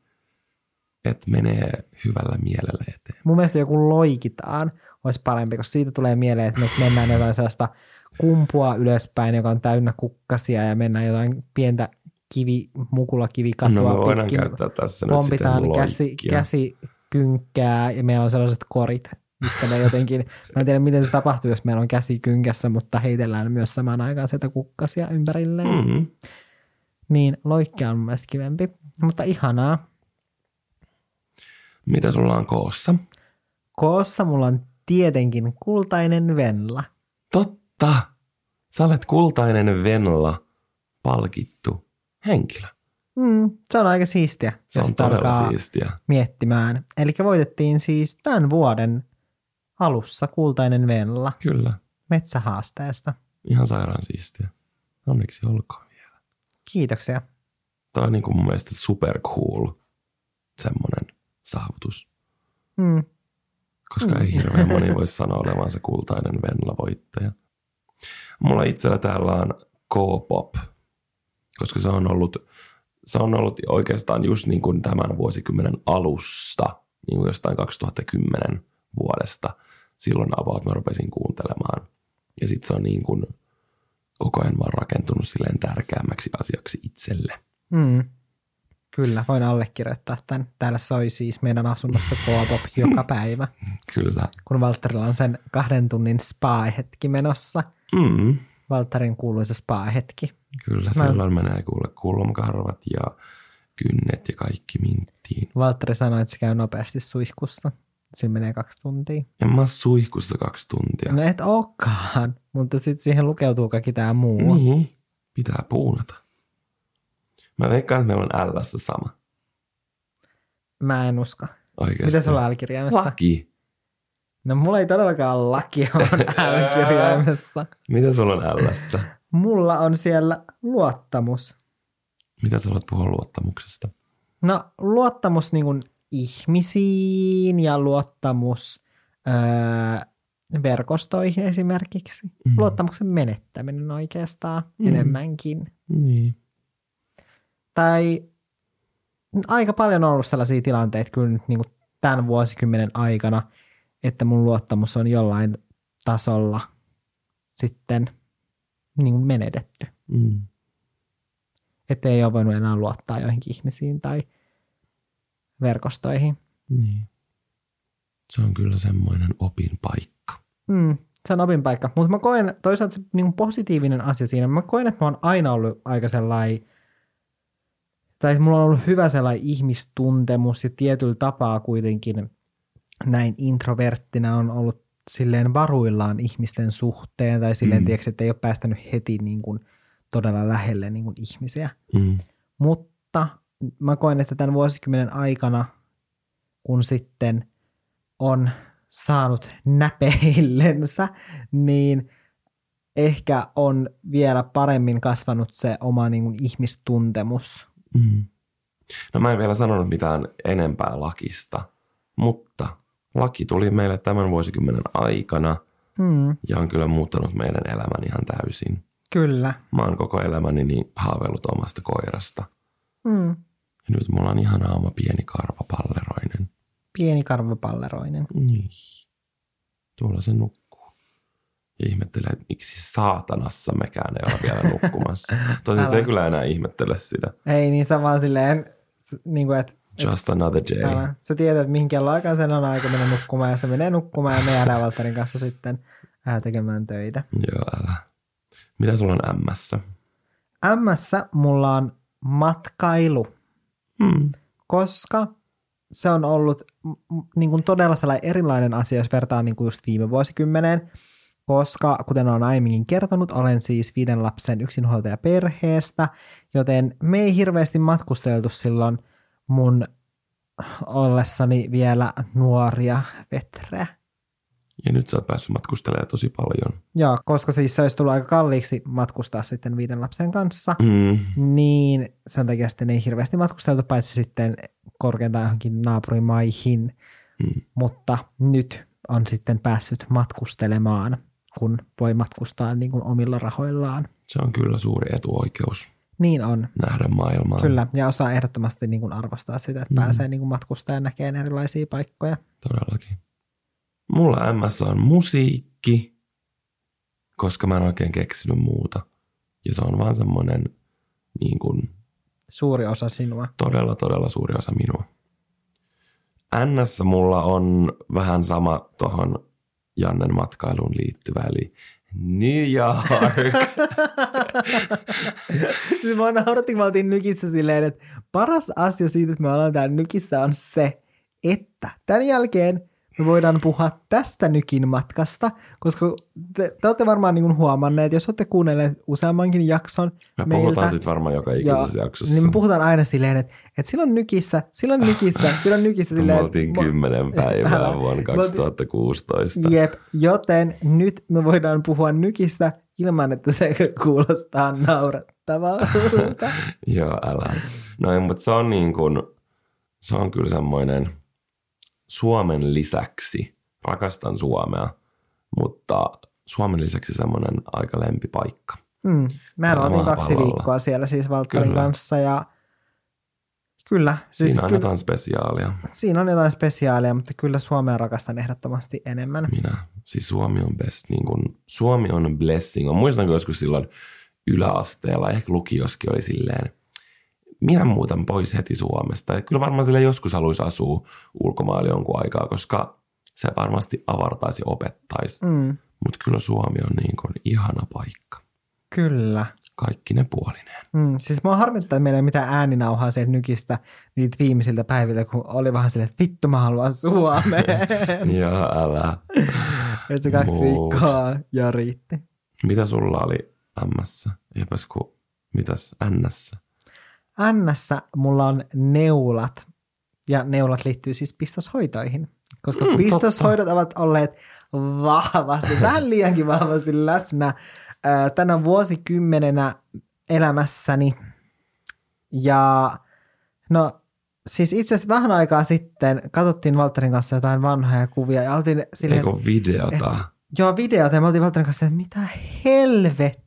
että menee hyvällä mielellä eteen. Mun mielestä joku loikitaan olisi parempi, koska siitä tulee mieleen, että nyt mennään jotain sellaista kumpua ylöspäin, joka on täynnä kukkasia ja mennään jotain pientä kivi, mukulakivikatoa No pitkin. käyttää tässä nyt pompitaan käsi, loikkia. käsikynkkää ja meillä on sellaiset korit, mistä me jotenkin, mä en tiedä miten se tapahtuu, jos meillä on käsi kynkässä, mutta heitellään myös samaan aikaan sieltä kukkasia ympärilleen. Mm. Mm-hmm. Niin loikkia on mun mielestä kivempi, mutta ihanaa. Mitä sulla on koossa? Koossa mulla on tietenkin kultainen Venla. Totta. Sä olet kultainen Venla palkittu henkilö. Mm, se on aika siistiä, Se on todella siistiä. miettimään. Eli voitettiin siis tämän vuoden alussa kultainen Venla Kyllä, metsähaasteesta. ihan sairaan siistiä. Onneksi olkoon vielä. Kiitoksia. Tämä on niin kuin mun mielestä super cool semmoinen saavutus. Mm. koska ei hirveän moni voi sanoa olevansa kultainen Venla-voittaja. Mulla itsellä täällä on K-pop, koska se on ollut, se on ollut oikeastaan just niin kuin tämän vuosikymmenen alusta, niin kuin jostain 2010 vuodesta. Silloin about mä rupesin kuuntelemaan. Ja sitten se on niin kuin koko ajan vaan rakentunut silleen tärkeämmäksi asiaksi itselle. Mm. Kyllä, voin allekirjoittaa tämän. Täällä soi siis meidän asunnossa K-pop joka päivä, Kyllä. kun Valtterilla on sen kahden tunnin spa-hetki menossa. Mm. Valtterin kuuluisa spa-hetki. Kyllä, Mä- silloin menee kuule kulmakarvat ja kynnet ja kaikki minttiin. Valtteri sanoi, että se käy nopeasti suihkussa. Siinä menee kaksi tuntia. En mä suihkussa kaksi tuntia. No et ookaan, mutta sitten siihen lukeutuu kaikki tämä muu. Niin, pitää puunata. Mä veikkaan, että meillä on LS sama. Mä en usko. Oikeasti. Mitä sulla on? Laki. No mulla ei todellakaan ole laki on L-kirjaimessa. Mitä sulla on LS? Mulla on siellä luottamus. Mitä sä haluat puhua luottamuksesta? No luottamus niin kuin ihmisiin ja luottamus öö, verkostoihin esimerkiksi. Mm. Luottamuksen menettäminen oikeastaan Mm. mm. enemmänkin. Niin. Tai aika paljon on ollut sellaisia tilanteita kyllä niin kuin tämän vuosikymmenen aikana, että mun luottamus on jollain tasolla sitten niin kuin menetetty. Mm. Että ei ole voinut enää luottaa joihinkin ihmisiin tai verkostoihin. Niin. Se on kyllä semmoinen opin paikka. Mm, se on opinpaikka. Mutta mä koen toisaalta se niin positiivinen asia siinä. Mä koen, että mä oon aina ollut aika sellainen, tai mulla on ollut hyvä sellainen ihmistuntemus ja tietyllä tapaa kuitenkin näin introverttina on ollut silleen varuillaan ihmisten suhteen tai silleen, Mm. tiedätkö, että ei ole päästänyt heti niin kuin todella lähelle niin kuin ihmisiä. Mm. Mutta mä koen, että tämän vuosikymmenen aikana, kun sitten on saanut näpeillensä, niin ehkä on vielä paremmin kasvanut se oma niin kuin, ihmistuntemus. Mm. No mä en vielä sanonut mitään enempää lakista, mutta laki tuli meille tämän vuosikymmenen aikana Hmm, ja on kyllä muuttanut meidän elämän ihan täysin. kyllä. Mä oon koko elämäni niin haaveillut omasta koirasta. Hmm. Ja nyt mulla on ihana oma pieni karvapalleroinen. Pieni karvapalleroinen. Niin. Tuolla se nukkuu. Ja ihmettelee, että miksi saatanassa mekään ei ole vielä nukkumassa. Tosin se ei kyllä enää ihmettele sitä. Ei niin sä vaan silleen, niin kuin, että Just another day. älä. sä tiedät, mihin kelloaikaan sen on aika mennä nukkumaan ja se menee nukkumaan ja me jäädään Valtterin kanssa sitten ää, tekemään töitä. Joo, älä. Mitä sulla on ämmässä? MS mulla on matkailu, Hmm. koska se on ollut niin kuin todella sellainen erilainen asia, jos vertaa niin kuin just viime vuosikymmeneen, koska kuten olen aiemminkin kertonut, olen siis viiden lapsen yksinhuoltaja perheestä, joten me ei hirveästi matkusteltu silloin mun ollessani vielä nuoria vetreä. Ja nyt sä oot päässyt matkustelemaan tosi paljon. Joo, koska siis se olisi tullut aika kalliiksi matkustaa sitten viiden lapsen kanssa, Mm. niin sen takia sitten ei hirveästi matkusteltu, paitsi sitten korkeintaan johonkin naapurimaihin, Mm. mutta nyt on sitten päässyt matkustelemaan, kun voi matkustaa niin kuin omilla rahoillaan. Se on kyllä suuri etuoikeus Niin on, nähdä maailmaa. kyllä, ja osaa ehdottomasti niin kuin arvostaa sitä, että Mm. pääsee niin kuin matkustaa ja näkee erilaisia paikkoja. Todellakin. Mulla MS on musiikki, koska mä en oikein keksinyt muuta. Ja se on vaan semmoinen niin kuin, Suuri osa sinua. todella, todella suuri osa minua. NS mulla on vähän sama tuohon Jannen matkailuun liittyvä, eli New York. siis mä naurattiin, kun me oltiin nykissä silleen, että paras asia siitä, että me ollaan täällä nykissä on se, että tämän jälkeen me voidaan puhua tästä nykin matkasta, koska te, te olette varmaan niin huomanneet, jos olette kuunnelleet useammankin jakson Me meiltä, puhutaan sitten varmaan joka ikisessä jaksossa. niin me puhutaan aina silleen, että, että silloin nykissä, silloin nykissä, silloin nykissä me silleen. oltiin mo- kymmenen päivää vuonna Me oltiin- 2016. Jep, joten nyt me voidaan puhua nykistä ilman, että se kuulostaa naurattavalta. Joo, älä. No ei, mutta se on niin kuin, se on kyllä semmoinen Suomen lisäksi, rakastan Suomea, mutta Suomen lisäksi semmoinen aika lempipaikka. Mm. Mä Täällä oltiin kaksi viikkoa siellä siis Valtterin Kyllä. kanssa ja kyllä, siis Siinä on kyllä, jotain spesiaalia. siinä on jotain spesiaalia, mutta kyllä Suomea rakastan ehdottomasti enemmän. Minä, siis Suomi on best, niin kuin, Suomi on blessing. Mä muistan, kun joskus silloin yläasteella, ehkä lukioskin oli silleen, minä muutan pois heti Suomesta. Ja kyllä varmaan sille joskus haluaisi asua ulkomailla jonkun aikaa, koska se varmasti avartaisi ja opettaisi. Mm, Mutta kyllä Suomi on niin kuin ihana paikka. kyllä. Kaikki ne puolineen. Mm, siis mua harmittaa, että meillä ei mitään ääninauhaa sieltä nykistä niitä viimeisiltä päiviltä, kun oli vähän silleen, että vittu mä haluan Suomeen. Ja älä. että se kaksi Muut. viikkoa ja riitti. Mitä sulla oli ämmässä? Eipäs ku, mitäs ännässä? Annassa mulla on neulat, ja neulat liittyy siis pistoshoitoihin, koska Mm, pistoshoidot ovat olleet vahvasti, vähän liiankin vahvasti läsnä ää, tänä vuosikymmenenä elämässäni. Ja no siis itse asiassa vähän aikaa sitten katsottiin Valtterin kanssa jotain vanhoja kuvia ja oltiin silleen, Eikö videota? joo videota ja me oltiin Valtterin kanssa, että mitä helvettiä.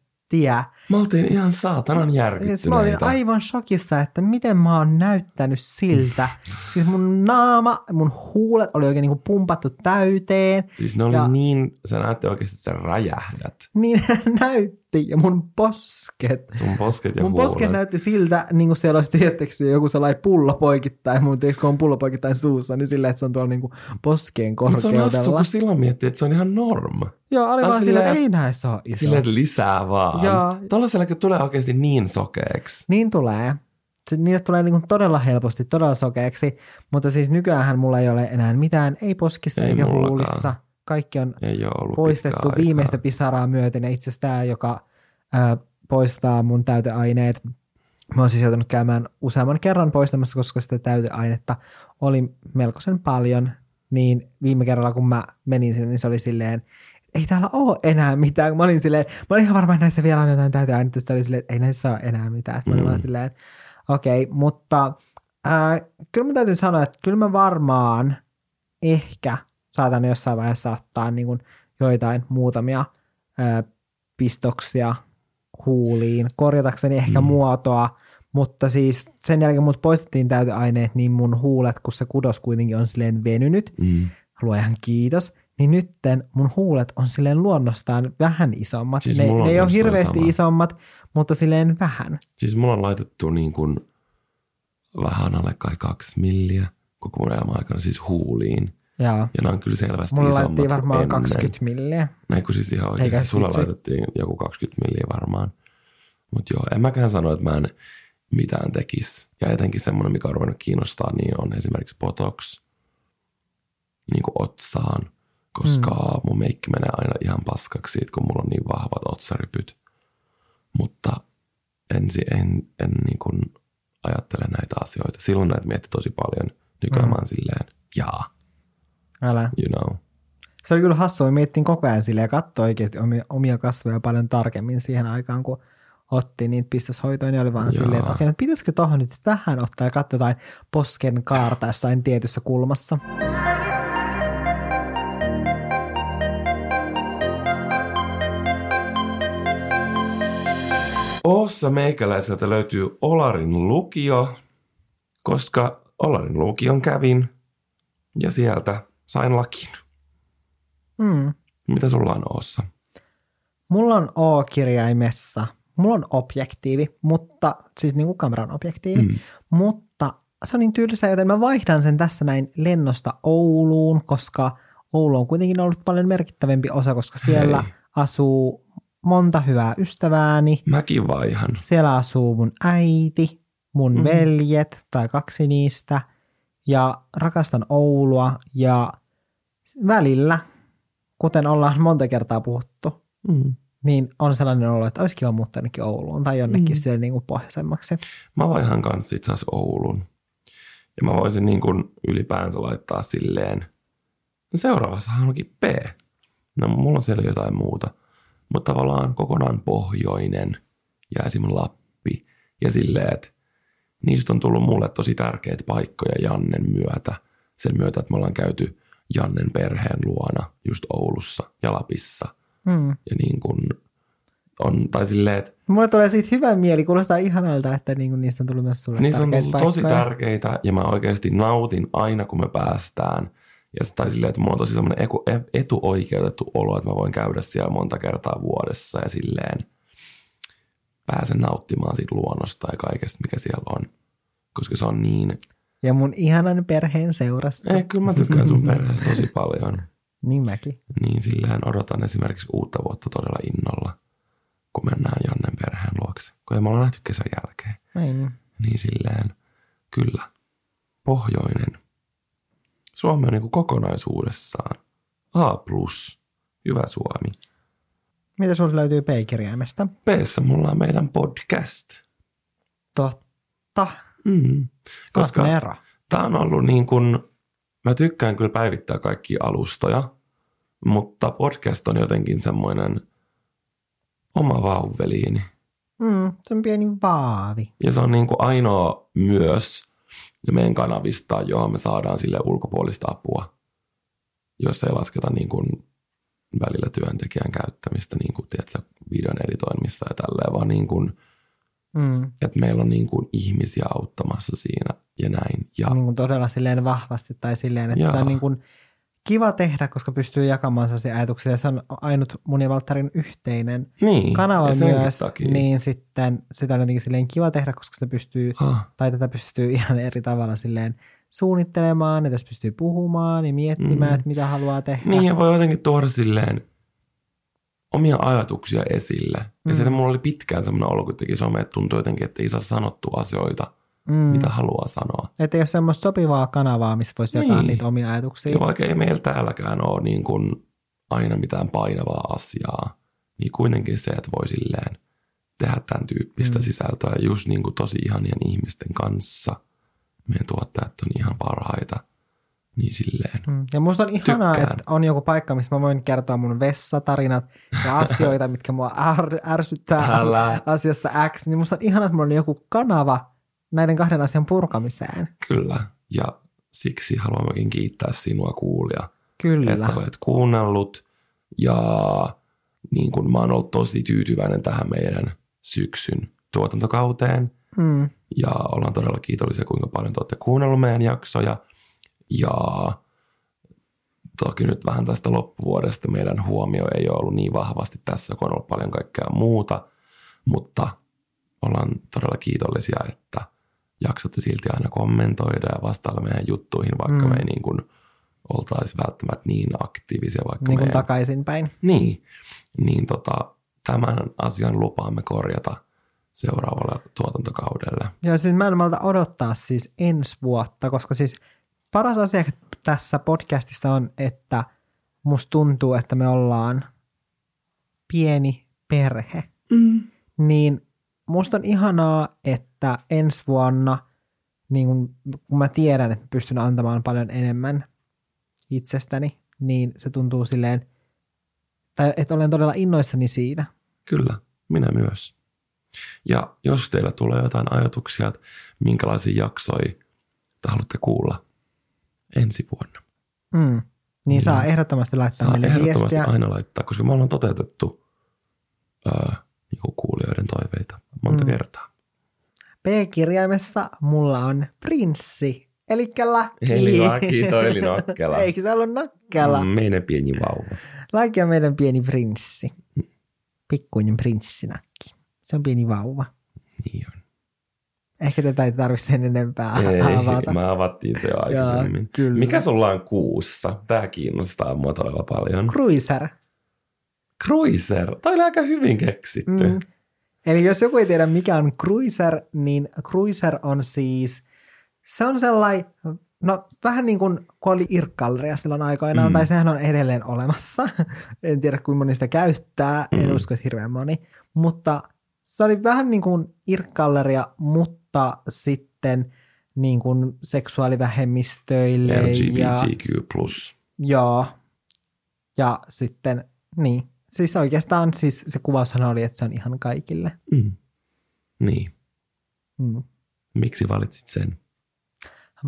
Me oltiin ihan saatanan Siis mä olin järkyttyneitä. aivan shokissa, että miten mä oon näyttänyt siltä. Siis mun naama, mun huulet oli oikein niinku pumpattu täyteen. Siis ne oli Ja- niin, sä näette oikeasti, että sä räjähdät. Niin näytti. Ja mun posket. Sun posket ja mun huulet. posket näytti siltä, niin kuin siellä olisi tietysti joku sellainen pullo poikittain. Mun tiedätkö, kun on pullo poikittain suussa, niin silleen, että se on tuolla niinku poskeen Mut se on korkeudella. kun silloin miettii, että se on ihan norm. Joo, oli vaan silleen, että ei näissä ole iso. Silleen, lisää vaan. Joo. Tuollaisellakin tulee oikeasti niin sokeeksi. Niin tulee. Niille tulee niin kuin todella helposti, todella sokeaksi, mutta siis nykyään mulla ei ole enää mitään, ei poskissa Ei eikä mullakaan. huulissa. Kaikki on poistettu pitkään aikaa. viimeistä pisaraa myöten ja itse asiassa tämä, joka ää, poistaa mun täyteaineet. Mä oon siis joutunut käymään useamman kerran poistamassa, koska sitä täyteainetta oli melkoisen paljon. Niin viime kerralla, kun mä menin sinne, niin se oli silleen, ei täällä ole enää mitään. Mä olin silleen, mä olin ihan varma, että näissä vielä on jotain täyteainetta. Sitten oli silleen, että ei näissä ole enää mitään. Sitten mä olin Mm. vaan silleen, okei, okay, mutta ää, kyllä mä täytyy sanoa, että kyllä mä varmaan ehkä saatan jossain vaiheessa ottaa niin kuin joitain muutamia ää, pistoksia huuliin, korjatakseni ehkä Mm. muotoa, mutta siis sen jälkeen mut poistettiin täyteaineet, niin mun huulet, kun se kudos kuitenkin on silleen venynyt, Mm. luojan kiitos, niin nytten mun huulet on silleen luonnostaan vähän isommat. Siis ne, ne ei ole hirveästi sama. isommat, mutta silleen vähän. Siis mulla on laitettu niin kuin vähän alle kai kaksi milliä koko mun elämän aikana siis huuliin. Ja Ja nämä on kyllä selvästi mulla isommat laitettiin varmaan ennen. 20 milliä. Näin kun siis ihan oikeasti. Eikä Sulla vitsi. laitettiin joku 20 milliä varmaan. Mutta joo, en mäkään sano, että mä en mitään tekisi. Ja etenkin semmoinen, mikä on ruvennut kiinnostaa, niin on esimerkiksi Botox niin kuin otsaan. Koska mm. mun meikki menee aina ihan paskaksi siitä, kun mulla on niin vahvat otsarypyt. Mutta en, si- en, en niin kuin ajattele näitä asioita. Silloin näitä mietti tosi paljon. Nykyään Mm. silleen, jaa, Älä. you know. Se oli kyllä hassua. Mä miettin koko ajan silleen ja katsoi oikeasti omia, kasvoja paljon tarkemmin siihen aikaan, kun otti niitä pistoshoitoja, niin oli vaan Jaa. silleen, että okei, no pitäisikö tohon nyt vähän ottaa ja katsoa jotain posken kaarta jossain tietyssä kulmassa. Oossa meikäläiseltä löytyy Olarin lukio, koska Olarin lukion kävin ja sieltä sain lakin. Mm. Mitä sulla on Oossa? Mulla on O-kirjaimessa, mulla on objektiivi, mutta siis niin kuin kameran objektiivi, Mm. mutta se on niin tylsä, joten mä vaihdan sen tässä näin lennosta Ouluun, koska Oulu on kuitenkin ollut paljon merkittävämpi osa, koska siellä Hei. asuu monta hyvää ystävääni. Mäkin vaihan. Siellä asuu mun äiti, mun mm. veljet tai kaksi niistä ja rakastan Oulua ja välillä, kuten ollaan monta kertaa puhuttu, Mm. niin on sellainen olo, että olisi kiva muuttaa jonnekin Ouluun tai jonnekin Mm. mm. niin kuin pohjoisemmaksi. Mä vaihan kanssa itse asiassa Oulun. Ja mä voisin niin kuin ylipäänsä laittaa silleen, no seuraavassahan onkin P. No mulla on siellä jotain muuta. Mutta tavallaan kokonaan pohjoinen ja esimerkiksi Lappi. Ja silleen, että niistä on tullut mulle tosi tärkeitä paikkoja Jannen myötä. Sen myötä, että me ollaan käyty Jannen perheen luona just Oulussa ja Lapissa. Hmm. Ja niin kuin on, tai silleen, että Mulle tulee siitä hyvä mieli, kuulostaa ihanalta, että niin kuin niistä on tullut myös sulle Niissä on tullut tosi paikkoja. tärkeitä ja mä oikeasti nautin aina, kun me päästään. Ja tai silleen, että mulla on tosi semmoinen e- etuoikeutettu olo, että mä voin käydä siellä monta kertaa vuodessa ja silleen pääsen nauttimaan siitä luonnosta ja kaikesta, mikä siellä on. Koska se on niin... Ja mun ihanan perheen seurasta. Ei, kyllä mä tykkään sun perheestä tosi paljon. Niin mäkin. Niin silleen odotan esimerkiksi uutta vuotta todella innolla, kun mennään Jannen perheen luokse. Kun me ollaan nähty kesän jälkeen. Niin. niin silleen, kyllä, pohjoinen. Suomi on niin kuin kokonaisuudessaan A+, hyvä Suomi. Mitä sulla löytyy P-kirjaimesta? b mulla on meidän podcast. Totta. Mm. Koska... Tämä on ollut niin kuin, mä tykkään kyllä päivittää kaikkia alustoja, mutta podcast on jotenkin semmoinen oma vauveliini. Mm, se on pieni vaavi. Ja se on niin kuin ainoa myös meidän kanavista, johon me saadaan sille ulkopuolista apua, jos ei lasketa niin kuin välillä työntekijän käyttämistä, niin kuin, tiedätkö, videon editoinnissa ja tälleen, vaan niin kuin, Mm. että meillä on niin kuin ihmisiä auttamassa siinä ja näin. Ja Niin kuin todella silleen vahvasti tai silleen, että Jaa. sitä on niin kuin kiva tehdä, koska pystyy jakamaan sellaisia ajatuksia. Ja se on ainut mun ja Valtterin yhteinen niin, kanava ja myös, takia. niin sitten sitä on jotenkin silleen kiva tehdä, koska sitä pystyy, Ah, tai tätä pystyy ihan eri tavalla silleen suunnittelemaan, ja tässä pystyy puhumaan ja miettimään, Mm. että mitä haluaa tehdä. niin, ja voi jotenkin tuoda silleen omia ajatuksia esille. Ja Mm. sitten mulla oli pitkään semmoinen olo, kun teki some, että tuntui jotenkin, että ei saa sanottua asioita, mm. mitä haluaa sanoa. Että ei ole semmoista sopivaa kanavaa, missä voisi jakaa Niin. niitä omia ajatuksia. Ja vaikka ei meillä täälläkään ole niin kuin aina mitään painavaa asiaa, niin kuitenkin se, että voi silleen tehdä tämän tyyppistä Mm. sisältöä ja just niin kuin tosi ihanien ihmisten kanssa. Meidän tuottajat on ihan parhaita. Niin silleen. Mm. Ja musta on ihanaa, Tykkään. että on joku paikka, missä mä voin kertoa mun vessatarinat ja asioita, mitkä mua är- ärsyttää Älä. asiassa X. Niin musta on ihanaa, että mulla on joku kanava näiden kahden asian purkamiseen. Kyllä. Ja siksi haluammekin kiittää sinua kuulia, Kyllä. että olet kuunnellut. Ja niin kuin mä oon ollut tosi tyytyväinen tähän meidän syksyn tuotantokauteen. Mm. Ja ollaan todella kiitollisia, kuinka paljon te olette kuunnellut meidän jaksoja. Ja toki nyt vähän tästä loppuvuodesta meidän huomio ei ole ollut niin vahvasti tässä, kun on ollut paljon kaikkea muuta. Mutta ollaan todella kiitollisia, että jaksatte silti aina kommentoida ja vastailla meidän juttuihin, vaikka Mm. me ei niin kuin oltaisi välttämättä niin aktiivisia, vaikka Niin kuin meidän takaisinpäin. niin, niin tota, tämän asian lupaamme korjata seuraavalle tuotantokaudelle. Joo, siis mä en malta odottaa siis ensi vuotta, koska siis paras asia tässä podcastissa on, että musta tuntuu, että me ollaan pieni perhe. Mm. Niin musta on ihanaa, että ensi vuonna, niin kun, kun mä tiedän, että pystyn antamaan paljon enemmän itsestäni, niin se tuntuu silleen, tai että olen todella innoissani siitä. Kyllä, minä myös. Ja jos teillä tulee jotain ajatuksia, että minkälaisia jaksoja te haluatte kuulla ensi vuonna, Mm. Niin Joo. saa ehdottomasti laittaa saa meille ehdottomasti viestiä. aina laittaa, koska me ollaan toteutettu öö, niin kuin kuulijoiden toiveita monta Mm. mm. kertaa. P-kirjaimessa mulla on prinssi, eli laki. Eli laki, toi oli nokkela. Eikö se ollut nokkela? Mm, Mm. meidän pieni vauva. Laki on meidän pieni prinssi. Pikkuinen prinssinakki. Se on pieni vauva. Niin on. Ehkä tätä ei tarvitse sen enempää Ei, avata. mä avattiin se jo aikaisemmin. kyllä. Mikä sulla on kuussa? Tämä kiinnostaa mua todella paljon. Cruiser. Cruiser. Toi oli aika hyvin keksitty. Mm. Eli jos joku ei tiedä mikä on cruiser, niin cruiser on siis, se on sellainen no vähän niin kuin kun oli Irkkalleria silloin aikoinaan, Mm. tai sehän on edelleen olemassa. en tiedä kuinka moni sitä käyttää, en Mm. usko, että hirveän moni. Mutta se oli vähän niin kuin Irkkalleria, mutta sitten niin kuin seksuaalivähemmistöille ja, LGBTQ+. joo, ja sitten niin. Siis oikeastaan siis se kuvaushan oli, että se on ihan kaikille. Mm. Niin. Mm. Miksi valitsit sen?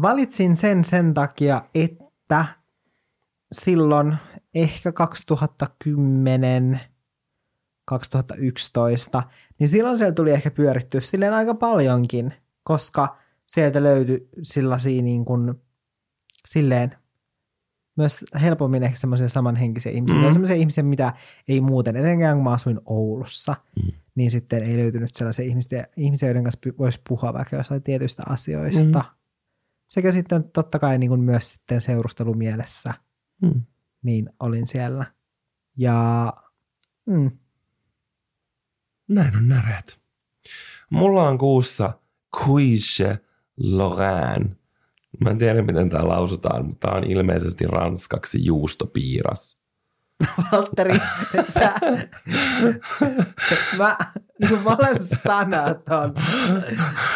Valitsin sen sen takia, että silloin ehkä 2010 2011, niin silloin siellä tuli ehkä pyörittyä silleen aika paljonkin, koska sieltä löytyi sellaisia niin kuin, silleen myös helpommin ehkä semmoisia samanhenkisiä ihmisiä, Mm. mm. semmoisia ihmisiä, mitä ei muuten, etenkään kun mä asuin Oulussa, Mm. niin sitten ei löytynyt sellaisia ihmisiä, ihmisiä joiden kanssa voisi puhua vaikka jossain tietyistä asioista. Mm. Sekä sitten totta kai niin kuin myös sitten seurustelumielessä, Mm. niin olin siellä. Ja mm, Näin on näreet. Mulla on kuussa Cuiche Lorraine. Mä en tiedä, miten tämä lausutaan, mutta tää on ilmeisesti ranskaksi juustopiiras. Valtteri, sä, mä, niin kuin molemmat sanat on.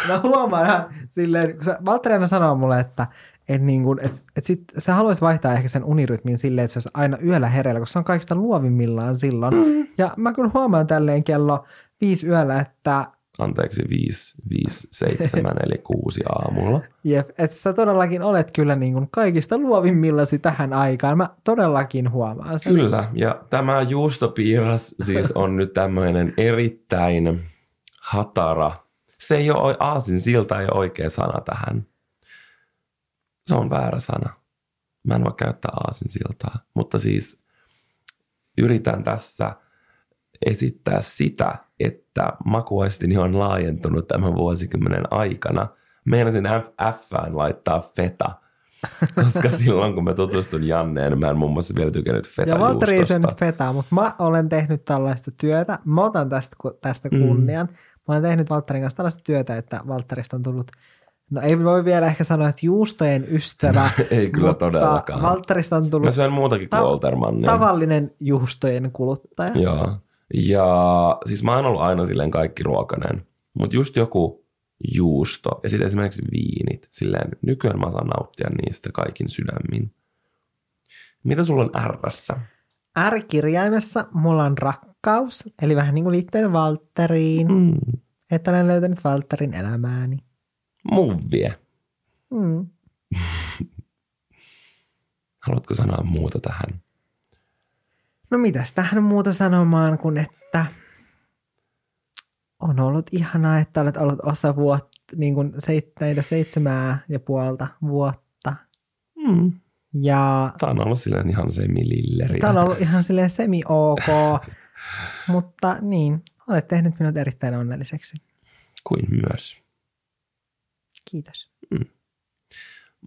Mä huomaan silleen, kun sä, Valtteri aina sanoo mulle, että et niin kuin, et, et sit, sä haluaisit vaihtaa ehkä sen unirytmin silleen, että se olisi aina yöllä hereillä, koska se on kaikista luovimmillaan silloin. Mm. Ja mä kyllä huomaan tälleen kello viisi yöllä, että Anteeksi, 5, 5, 7 eli 6 aamulla. Jep, että sä todellakin olet kyllä niin kuin kaikista luovimmillasi tähän aikaan. Mä todellakin huomaan sen. Kyllä, ja tämä juustopiiras siis on nyt tämmöinen erittäin hatara. Se ei ole, aasin silta ei ole oikea sana tähän. Se on väärä sana. Mä en voi käyttää aasin siltaa, mutta siis yritän tässä esittää sitä, että makuaistini on laajentunut tämän vuosikymmenen aikana. Meinasin F- Fään laittaa feta, koska silloin kun mä tutustun Janneen, mä en muun muassa vielä tykännyt Ja Valtteri ei feta syönyt fetaa, mutta mä olen tehnyt tällaista työtä. Mä otan tästä, tästä Mm. kunnian. Mä olen tehnyt Valtterin kanssa tällaista työtä, että Valtterista on tullut No ei voi vielä ehkä sanoa, että juustojen ystävä, Ei kyllä mutta todellakaan. Valtterista on Mä tullut syön muutakin kuin Ta- Oltermannia. tavallinen juustojen kuluttaja. Joo. Ja siis mä oon ollut aina silleen kaikki ruokainen. Mutta just joku juusto ja sitten esimerkiksi viinit. Silleen nykyään mä saan nauttia niistä kaikin sydämin. Mitä sulla on R-ssä? R-kirjaimessa mulla on rakkaus, eli vähän niin kuin liittyen Valtteriin, Mm. että olen löytänyt Valtterin elämääni. Muvie. Mm. Haluatko sanoa muuta tähän? No mitäs tähän muuta sanomaan kuin, että on ollut ihanaa, että olet ollut osa vuotta, niin kuin seit, näitä seitsemää ja puolta vuotta. Mm. Ja Tää on ollut silleen ihan semililleriä. tämä on ollut ihan silleen semi-ok, mutta niin, olet tehnyt minut erittäin onnelliseksi. Kuin myös. Kiitos.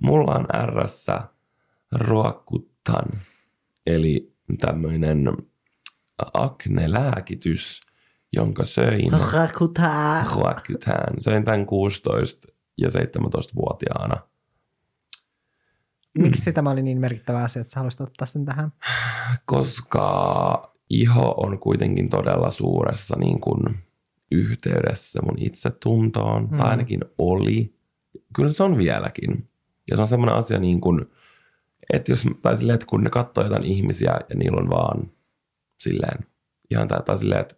Mulla on R-ssä ruokkutan, eli tämmöinen akne-lääkitys, jonka söin Rakutaa. ruokkutan. Söin tämän 16 ja 17-vuotiaana. Miksi tämä oli niin merkittävä asia, että sä haluaisit ottaa sen tähän? koska iho on kuitenkin todella suuressa niin kuin yhteydessä mun itsetuntoon, mm. tai ainakin oli. Kyllä se on vieläkin. Ja se on semmoinen asia niin kuin, että jos, tai silleen, että kun ne katsoo jotain ihmisiä ja niillä on vaan silleen, ihan tää, tai silleen, että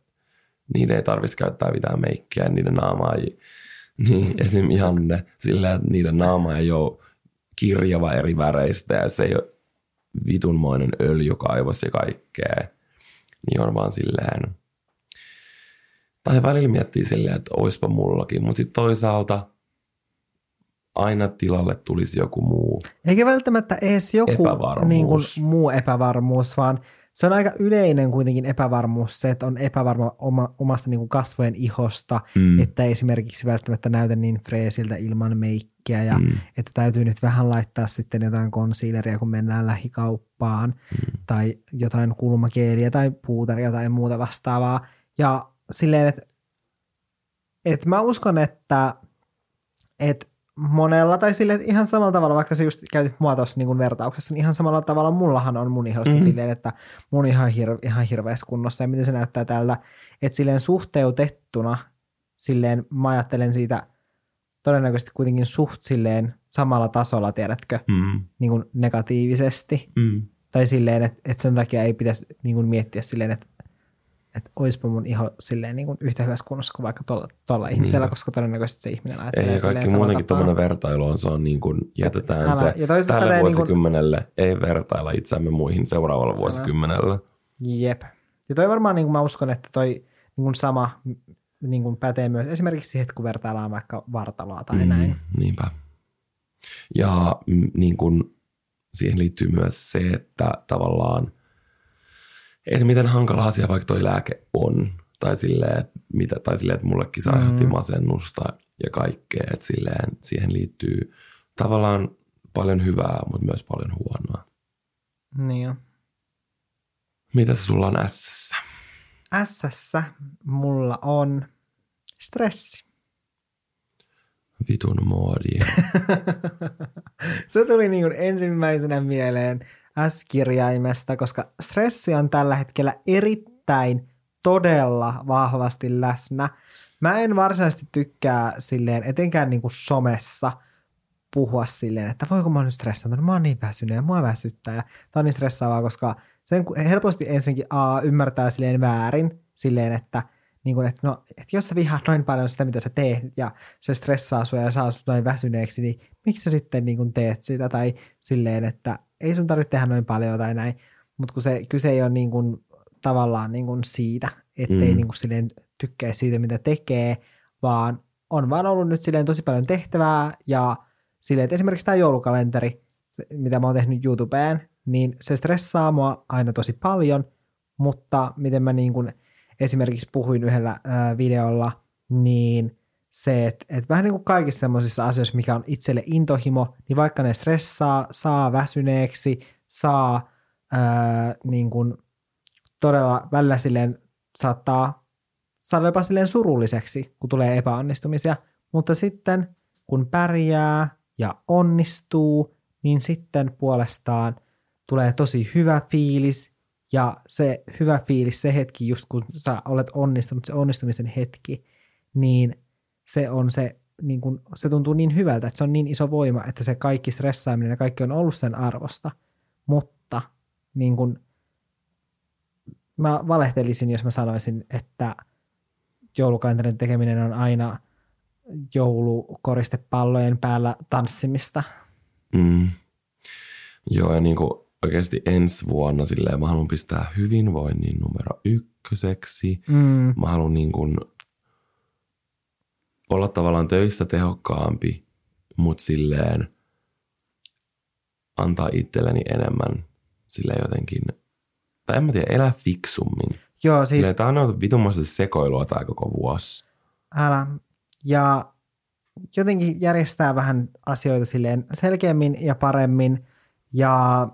niiden ei tarvitsisi käyttää mitään meikkiä, niiden naamaa ei, niin esim. ihan ne, silleen, että niiden naama ei ole kirjava eri väreistä ja se ei ole vitunmoinen öljykaivos ja kaikkea, niin on vaan silleen, tai välillä miettii silleen, että oispa mullakin, mutta sitten toisaalta aina tilalle tulisi joku muu. Eikä välttämättä edes joku Epävarmuus. niin kuin, muu epävarmuus, vaan se on aika yleinen kuitenkin epävarmuus se, että on epävarma oma, omasta niin kuin kasvojen ihosta, Mm. että esimerkiksi välttämättä näytä niin freesiltä ilman meikkiä ja Mm. että täytyy nyt vähän laittaa sitten jotain konsiileria, kun mennään lähikauppaan mm. tai jotain kulmakeeliä tai puuteria tai muuta vastaavaa. Ja silleen, että, että mä uskon, että, että monella, tai sille että ihan samalla tavalla, vaikka se just käytit mua tuossa niin vertauksessa, niin ihan samalla tavalla mullahan on mun ihosta mm-hmm. silleen, että mun ihan, hir- ihan hirveässä kunnossa, ja miten se näyttää tältä, että silleen suhteutettuna, silleen mä ajattelen siitä todennäköisesti kuitenkin suht silleen samalla tasolla, tiedätkö, Mm. niin kuin negatiivisesti, Mm. tai silleen, että, että sen takia ei pitäisi niin kuin miettiä silleen, että, että oispa mun iho silleen niin kuin yhtä hyvässä kunnossa kuin vaikka tuolla, tuolla ihmisellä, koska todennäköisesti se ihminen ajattelee Ei, kaikki muutenkin tuommoinen vertailu on, se on niin kuin, jätetään Älä- se ja tälle pätee niin kuin- vuosikymmenelle, ei vertailla itseämme muihin seuraavalla vuosikymmenellä. Jep. Ja toi varmaan, niin kuin mä uskon, että toi niin kuin sama niin kuin pätee myös esimerkiksi siihen, kun vertaillaan vaikka vartaloa tai mm. näin. Niinpä. Ja mm, niin kuin, siihen liittyy myös se, että tavallaan, että miten hankala asia vaikka toi lääke on. Tai silleen, että, mitä, tai silleen, että mullekin se aiheutti Mm. masennusta ja kaikkea. Että silleen, siihen liittyy tavallaan paljon hyvää, mutta myös paljon huonoa. Niin jo. Mitä se sulla on ässessä? Ässässä mulla on stressi. Vitun moodi. se tuli niin ensimmäisenä mieleen S-kirjaimesta, koska stressi on tällä hetkellä erittäin todella vahvasti läsnä. Mä en varsinaisesti tykkää silleen, etenkään niin kuin somessa puhua silleen, että voiko mä oon nyt stressaantunut, mä oon niin väsynyt ja mua väsyttää. Ja tää on niin stressaavaa, koska sen helposti ensinnäkin A ymmärtää silleen väärin, silleen, että niin kuin, että, no, että jos sä vihaat noin paljon sitä, mitä sä teet, ja se stressaa sua ja saa sut noin väsyneeksi, niin miksi sä sitten niin kuin teet sitä, tai silleen, että ei sun tarvitse tehdä noin paljon tai näin, mutta kun se kyse ei ole niin kuin, tavallaan niin kuin siitä, ettei Mm. niin kuin silleen tykkää siitä, mitä tekee, vaan on vaan ollut nyt silleen tosi paljon tehtävää, ja silleen, että esimerkiksi tämä joulukalenteri, mitä mä oon tehnyt YouTubeen, niin se stressaa mua aina tosi paljon, mutta miten mä niin kuin esimerkiksi puhuin yhdellä ää, videolla, niin se, että, että vähän niin kuin kaikissa semmoisissa asioissa, mikä on itselle intohimo, niin vaikka ne stressaa, saa väsyneeksi, saa ää, niin kuin todella välillä silleen saattaa saada jopa silleen surulliseksi, kun tulee epäonnistumisia, mutta sitten kun pärjää ja onnistuu, niin sitten puolestaan tulee tosi hyvä fiilis. Ja se hyvä fiilis, se hetki just kun sä olet onnistunut, se onnistumisen hetki, niin se on se, niin kun, se tuntuu niin hyvältä, että se on niin iso voima, että se kaikki stressaaminen ja kaikki on ollut sen arvosta, mutta niin kun, mä valehtelisin, jos mä sanoisin, että joulukalenterin tekeminen on aina joulukoristepallojen päällä tanssimista. Mm. Joo, ja niin kuin oikeasti ensi vuonna silleen mä haluan pistää hyvinvoinnin numero ykköseksi. Mm. Mä haluan niin kuin olla tavallaan töissä tehokkaampi, mutta silleen antaa itselleni enemmän silleen jotenkin, tai en mä tiedä, elää fiksummin. Joo, siis Silleen, tää on ollut vitunmoista sekoilua tää koko vuosi. älä. Ja jotenkin järjestää vähän asioita silleen selkeämmin ja paremmin. Ja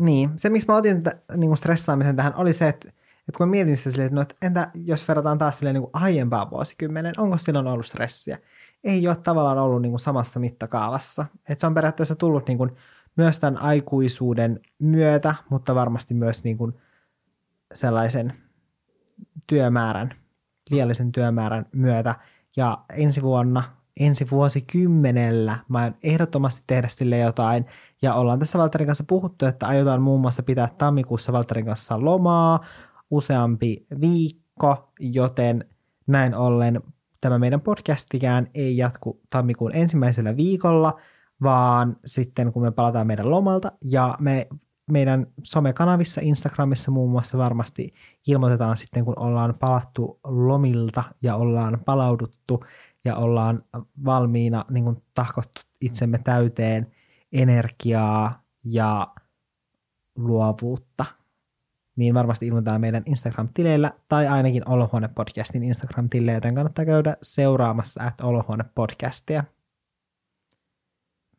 niin, se miksi mä otin tätä, niin kuin stressaamisen tähän oli se, että, että kun mä mietin sitä silleen, että, no, entä jos verrataan taas silleen niin kuin aiempaan vuosikymmenen, onko silloin ollut stressiä? Ei ole tavallaan ollut niin kuin samassa mittakaavassa. Että se on periaatteessa tullut niin kuin myös tämän aikuisuuden myötä, mutta varmasti myös niin kuin sellaisen työmäärän, liiallisen työmäärän myötä. Ja ensi vuonna, ensi vuosikymmenellä mä aion ehdottomasti tehdä sille jotain. Ja ollaan tässä Valterin kanssa puhuttu, että aiotaan muun muassa pitää tammikuussa Valterin kanssa lomaa useampi viikko, joten näin ollen tämä meidän podcastikään ei jatku tammikuun ensimmäisellä viikolla, vaan sitten kun me palataan meidän lomalta ja me meidän somekanavissa, Instagramissa muun muassa varmasti ilmoitetaan sitten, kun ollaan palattu lomilta ja ollaan palauduttu ja ollaan valmiina niin kuin tahkottu itsemme täyteen energiaa ja luovuutta. Niin varmasti ilmoitetaan meidän Instagram-tileillä tai ainakin Olohuone-podcastin Instagram-tilille, joten kannattaa käydä seuraamassa at Olohuone-podcastia.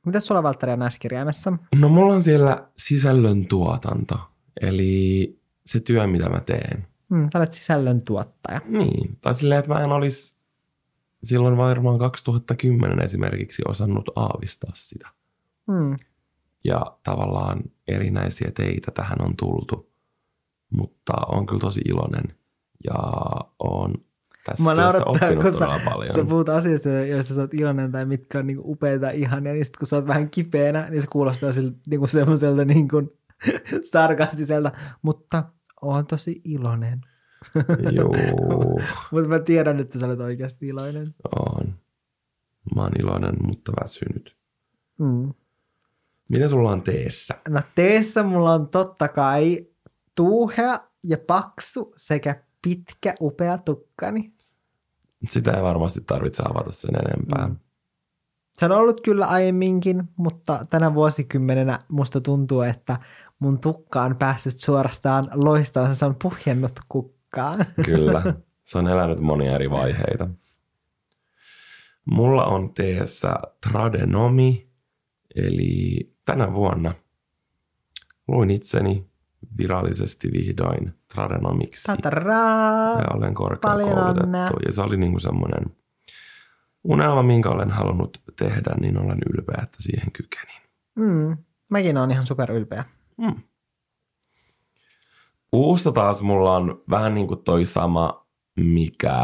Mitäs sulla Valtteri on näissä kirjaimessa? No mulla on siellä sisällön tuotanto, eli se työ, mitä mä teen. Hmm, sä olet sisällön tuottaja. Niin, tai silleen, että mä en olisi silloin varmaan 2010 esimerkiksi osannut aavistaa sitä. Hmm. Ja tavallaan erinäisiä teitä tähän on tultu. Mutta on kyllä tosi iloinen ja on tässä Mä naurattaa, oppinut kun sä, paljon. sä puhut asioista, joista sä oot iloinen tai mitkä on niinku upeita ihania, niin sitten kun sä oot vähän kipeänä, niin se kuulostaa siltä, niinku semmoiselta niinku sarkastiselta, mutta oon tosi iloinen. Joo, Mutta mä tiedän, että sä olet oikeasti iloinen. on. Mä oon iloinen, mutta väsynyt. Mm. Mitä sulla on teessä? No teessä mulla on totta kai tuuhea ja paksu sekä pitkä upea tukkani. Sitä ei varmasti tarvitse avata sen enempää. Mm. Se on ollut kyllä aiemminkin, mutta tänä vuosikymmenenä musta tuntuu, että mun tukka on päässyt suorastaan loistamaan. Se on puhjennut kukkaan. Kyllä, se on elänyt monia eri vaiheita. Mulla on teessä Tradenomi, eli tänä vuonna luin itseni virallisesti vihdoin Tradenomiksi. Tataraa! Ja olen korkeakoulutettu. Ja se oli niinku semmoinen unelma, minkä olen halunnut tehdä, niin olen ylpeä, että siihen kykenin. Mm. Mäkin on ihan super ylpeä. Mm. Uusta taas mulla on vähän niin kuin toi sama, mikä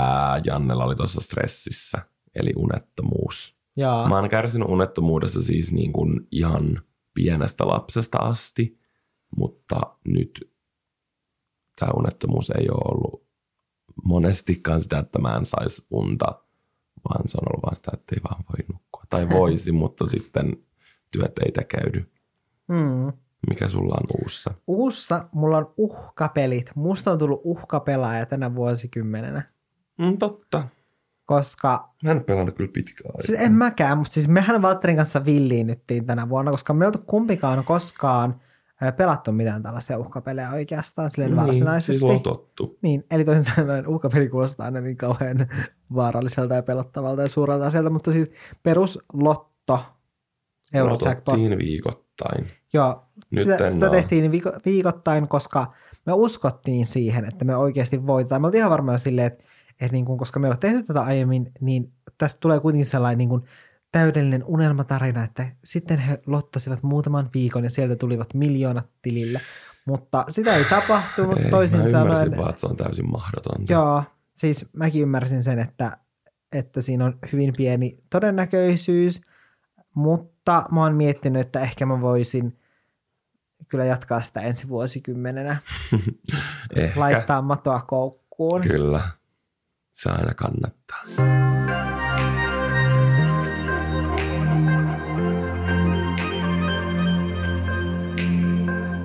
Jannella oli tuossa stressissä, eli unettomuus. Jaa. Mä oon kärsinyt unettomuudessa siis niin kuin ihan pienestä lapsesta asti, mutta nyt tämä unettomuus ei ole ollut monestikaan sitä, että mä en saisi unta, vaan se on ollut vaan sitä, että ei vaan voi nukkua. Tai voisi, mutta sitten työt ei tekeydy. Mm. Mikä sulla on uussa? Uussa mulla on uhkapelit. Musta on tullut uhkapelaaja tänä vuosikymmenenä, Mm, totta. koska Mä en pelannut kyllä pitkään aikaa. Siis en mäkään, mutta siis mehän Valtterin kanssa villiinnyttiin tänä vuonna, koska me ei oltu kumpikaan koskaan pelattu mitään tällaisia uhkapelejä oikeastaan silleen niin, varsinaisesti. siis on tottu. Niin, eli toisin sanoen uhkapeli kuulostaa aina niin kauhean vaaralliselta ja pelottavalta ja suurelta asialta, mutta siis peruslotto, Eurojackpot, Odotettiin viikoittain. joo, Nyt sitä, sitä tehtiin viiko, viikoittain, koska me uskottiin siihen, että me oikeasti voitetaan. Me oltiin ihan varmaan silleen, että, että niin kuin, koska me ei ole tehty tätä aiemmin, niin tästä tulee kuitenkin sellainen niin kuin täydellinen unelmatarina, että sitten he lottasivat muutaman viikon ja sieltä tulivat miljoonat tilille. Mutta sitä ei tapahtunut Ei, toisin mä sanoen. ymmärsin vaan, että se on täysin mahdotonta. Joo, siis mäkin ymmärsin sen, että, että siinä on hyvin pieni todennäköisyys, mutta mä oon miettinyt, että ehkä mä voisin kyllä jatkaa sitä ensi vuosikymmenenä, laittaa matoa koukkuun. Kyllä. Se aina kannattaa.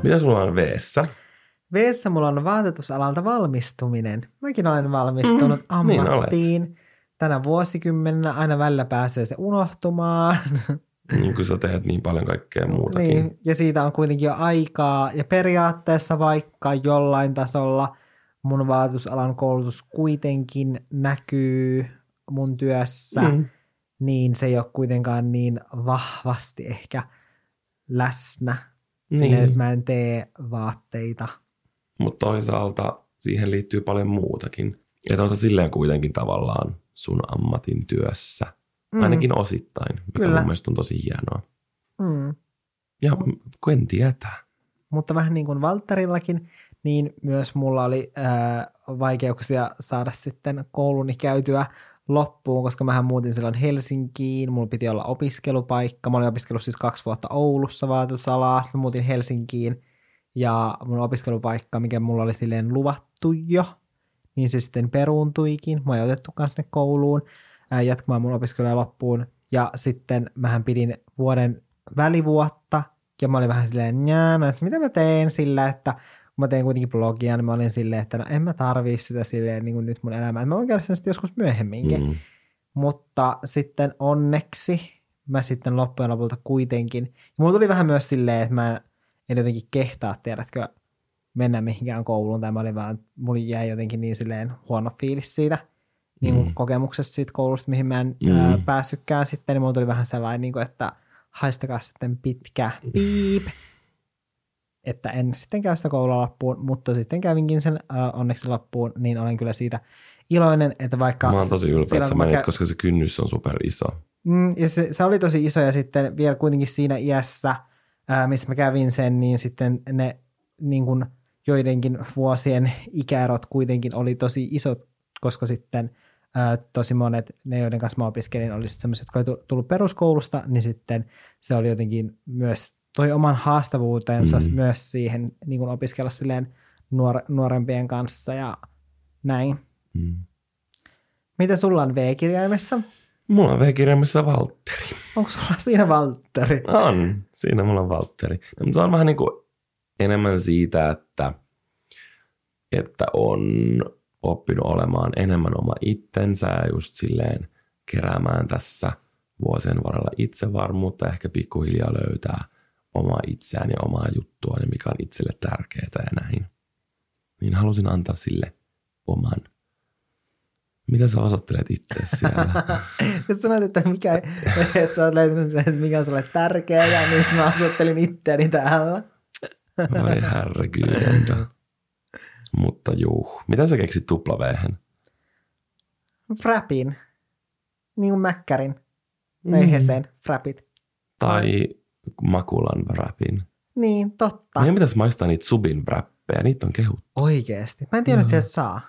Mitä sulla on veessä? Veessä mulla on vaatetusalalta valmistuminen. Mäkin olen valmistunut Mm, niin ammattiin. Tänä vuosikymmenenä aina välillä pääsee se unohtumaan. Niin kuin sä teet niin paljon kaikkea muutakin. Niin, ja siitä on kuitenkin jo aikaa. Ja periaatteessa vaikka jollain tasolla mun vaatetusalan koulutus kuitenkin näkyy mun työssä, Mm. niin se ei ole kuitenkaan niin vahvasti ehkä läsnä. Niin. Niin. että mä en tee vaatteita. Mutta toisaalta siihen liittyy paljon muutakin. Oot sä silleen kuitenkin tavallaan sun ammatin työssä. Mm. Ainakin osittain, mikä Kyllä. mun mielestä on tosi hienoa. Mm. Ja kun tietää. Mutta vähän niin kuin Valterillakin, niin myös mulla oli ää, vaikeuksia saada sitten kouluni käytyä loppuun, koska mähän muutin silloin Helsinkiin, mulla piti olla opiskelupaikka, mä olin opiskellut siis kaksi vuotta Oulussa vaatetusalaa, sitten mä muutin Helsinkiin, ja mun opiskelupaikka, mikä mulla oli silleen luvattu jo, niin se sitten peruuntuikin, mä ei otettu sinne kouluun ää, jatkamaan mun opiskeluja loppuun, ja sitten mähän pidin vuoden välivuotta, ja mä olin vähän silleen, njää, no, että mitä mä teen sillä, että kun mä tein kuitenkin blogia, niin mä olin silleen, että no en mä tarvii sitä silleen niin kuin nyt mun elämään. Mä voin käydä sen sitten joskus myöhemminkin. Mm. Mutta sitten onneksi mä sitten loppujen lopulta kuitenkin. Ja mulla tuli vähän myös silleen, että mä en jotenkin kehtaa, tiedätkö, mennä mihinkään kouluun. Tai mä olin vaan, mulla jäi jotenkin niin silleen huono fiilis siitä niin kuin Mm. kokemuksesta siitä koulusta, mihin mä en Mm. mm. ää, päässytkään sitten. Niin mulla tuli vähän sellainen, niin kuin, että haistakaa sitten pitkä piip että en sitten käy sitä koulua mutta sitten kävinkin sen äh, onneksi loppuun, niin olen kyllä siitä iloinen, että vaikka... Mä oon tosi ylpeä, silloin, että sä kun menit, kä- koska se kynnys on super iso. Mm, ja se, se oli tosi iso ja sitten vielä kuitenkin siinä iässä, ää, missä mä kävin sen, niin sitten ne niin kuin joidenkin vuosien ikäerot kuitenkin oli tosi isot, koska sitten tosi monet, ne joiden kanssa mä opiskelin, oli sitten semmoiset, jotka oli tu- tullut peruskoulusta, niin sitten se oli jotenkin myös, toi oman haastavuutensa Mm. myös siihen niin kuin opiskella silleen nuor, nuorempien kanssa ja näin. Mm. Mitä sulla on V-kirjaimessa? Mulla on V-kirjaimessa Valtteri. Onko sulla siinä Valtteri? On, siinä mulla on Valtteri. No, se on vähän niin kuin enemmän siitä, että, että on oppinut olemaan enemmän oma itsensä ja just silleen keräämään tässä vuosien varrella itsevarmuutta, ehkä pikkuhiljaa löytää omaa itseään ja omaa juttua, ja mikä on itselle tärkeää ja näin. Niin halusin antaa sille oman. Mitä sä osoittelet itse siellä? Kun sanoit, että, mikä, että sä oot löytänyt sen, että mikä on sulle tärkeää, niin mä osoittelin itseäni täällä. Voi herregudenda. Mutta juu, mitä sä keksit tuplavehen? Frapin. Niin kuin mäkkärin. Tai hesen. Frapit. Tai makulan wrapin. Niin, totta. Meidän pitäisi maistaa niitä subin wrappeja, niitä on kehut. Oikeesti. Mä en tiedä, että sieltä saa.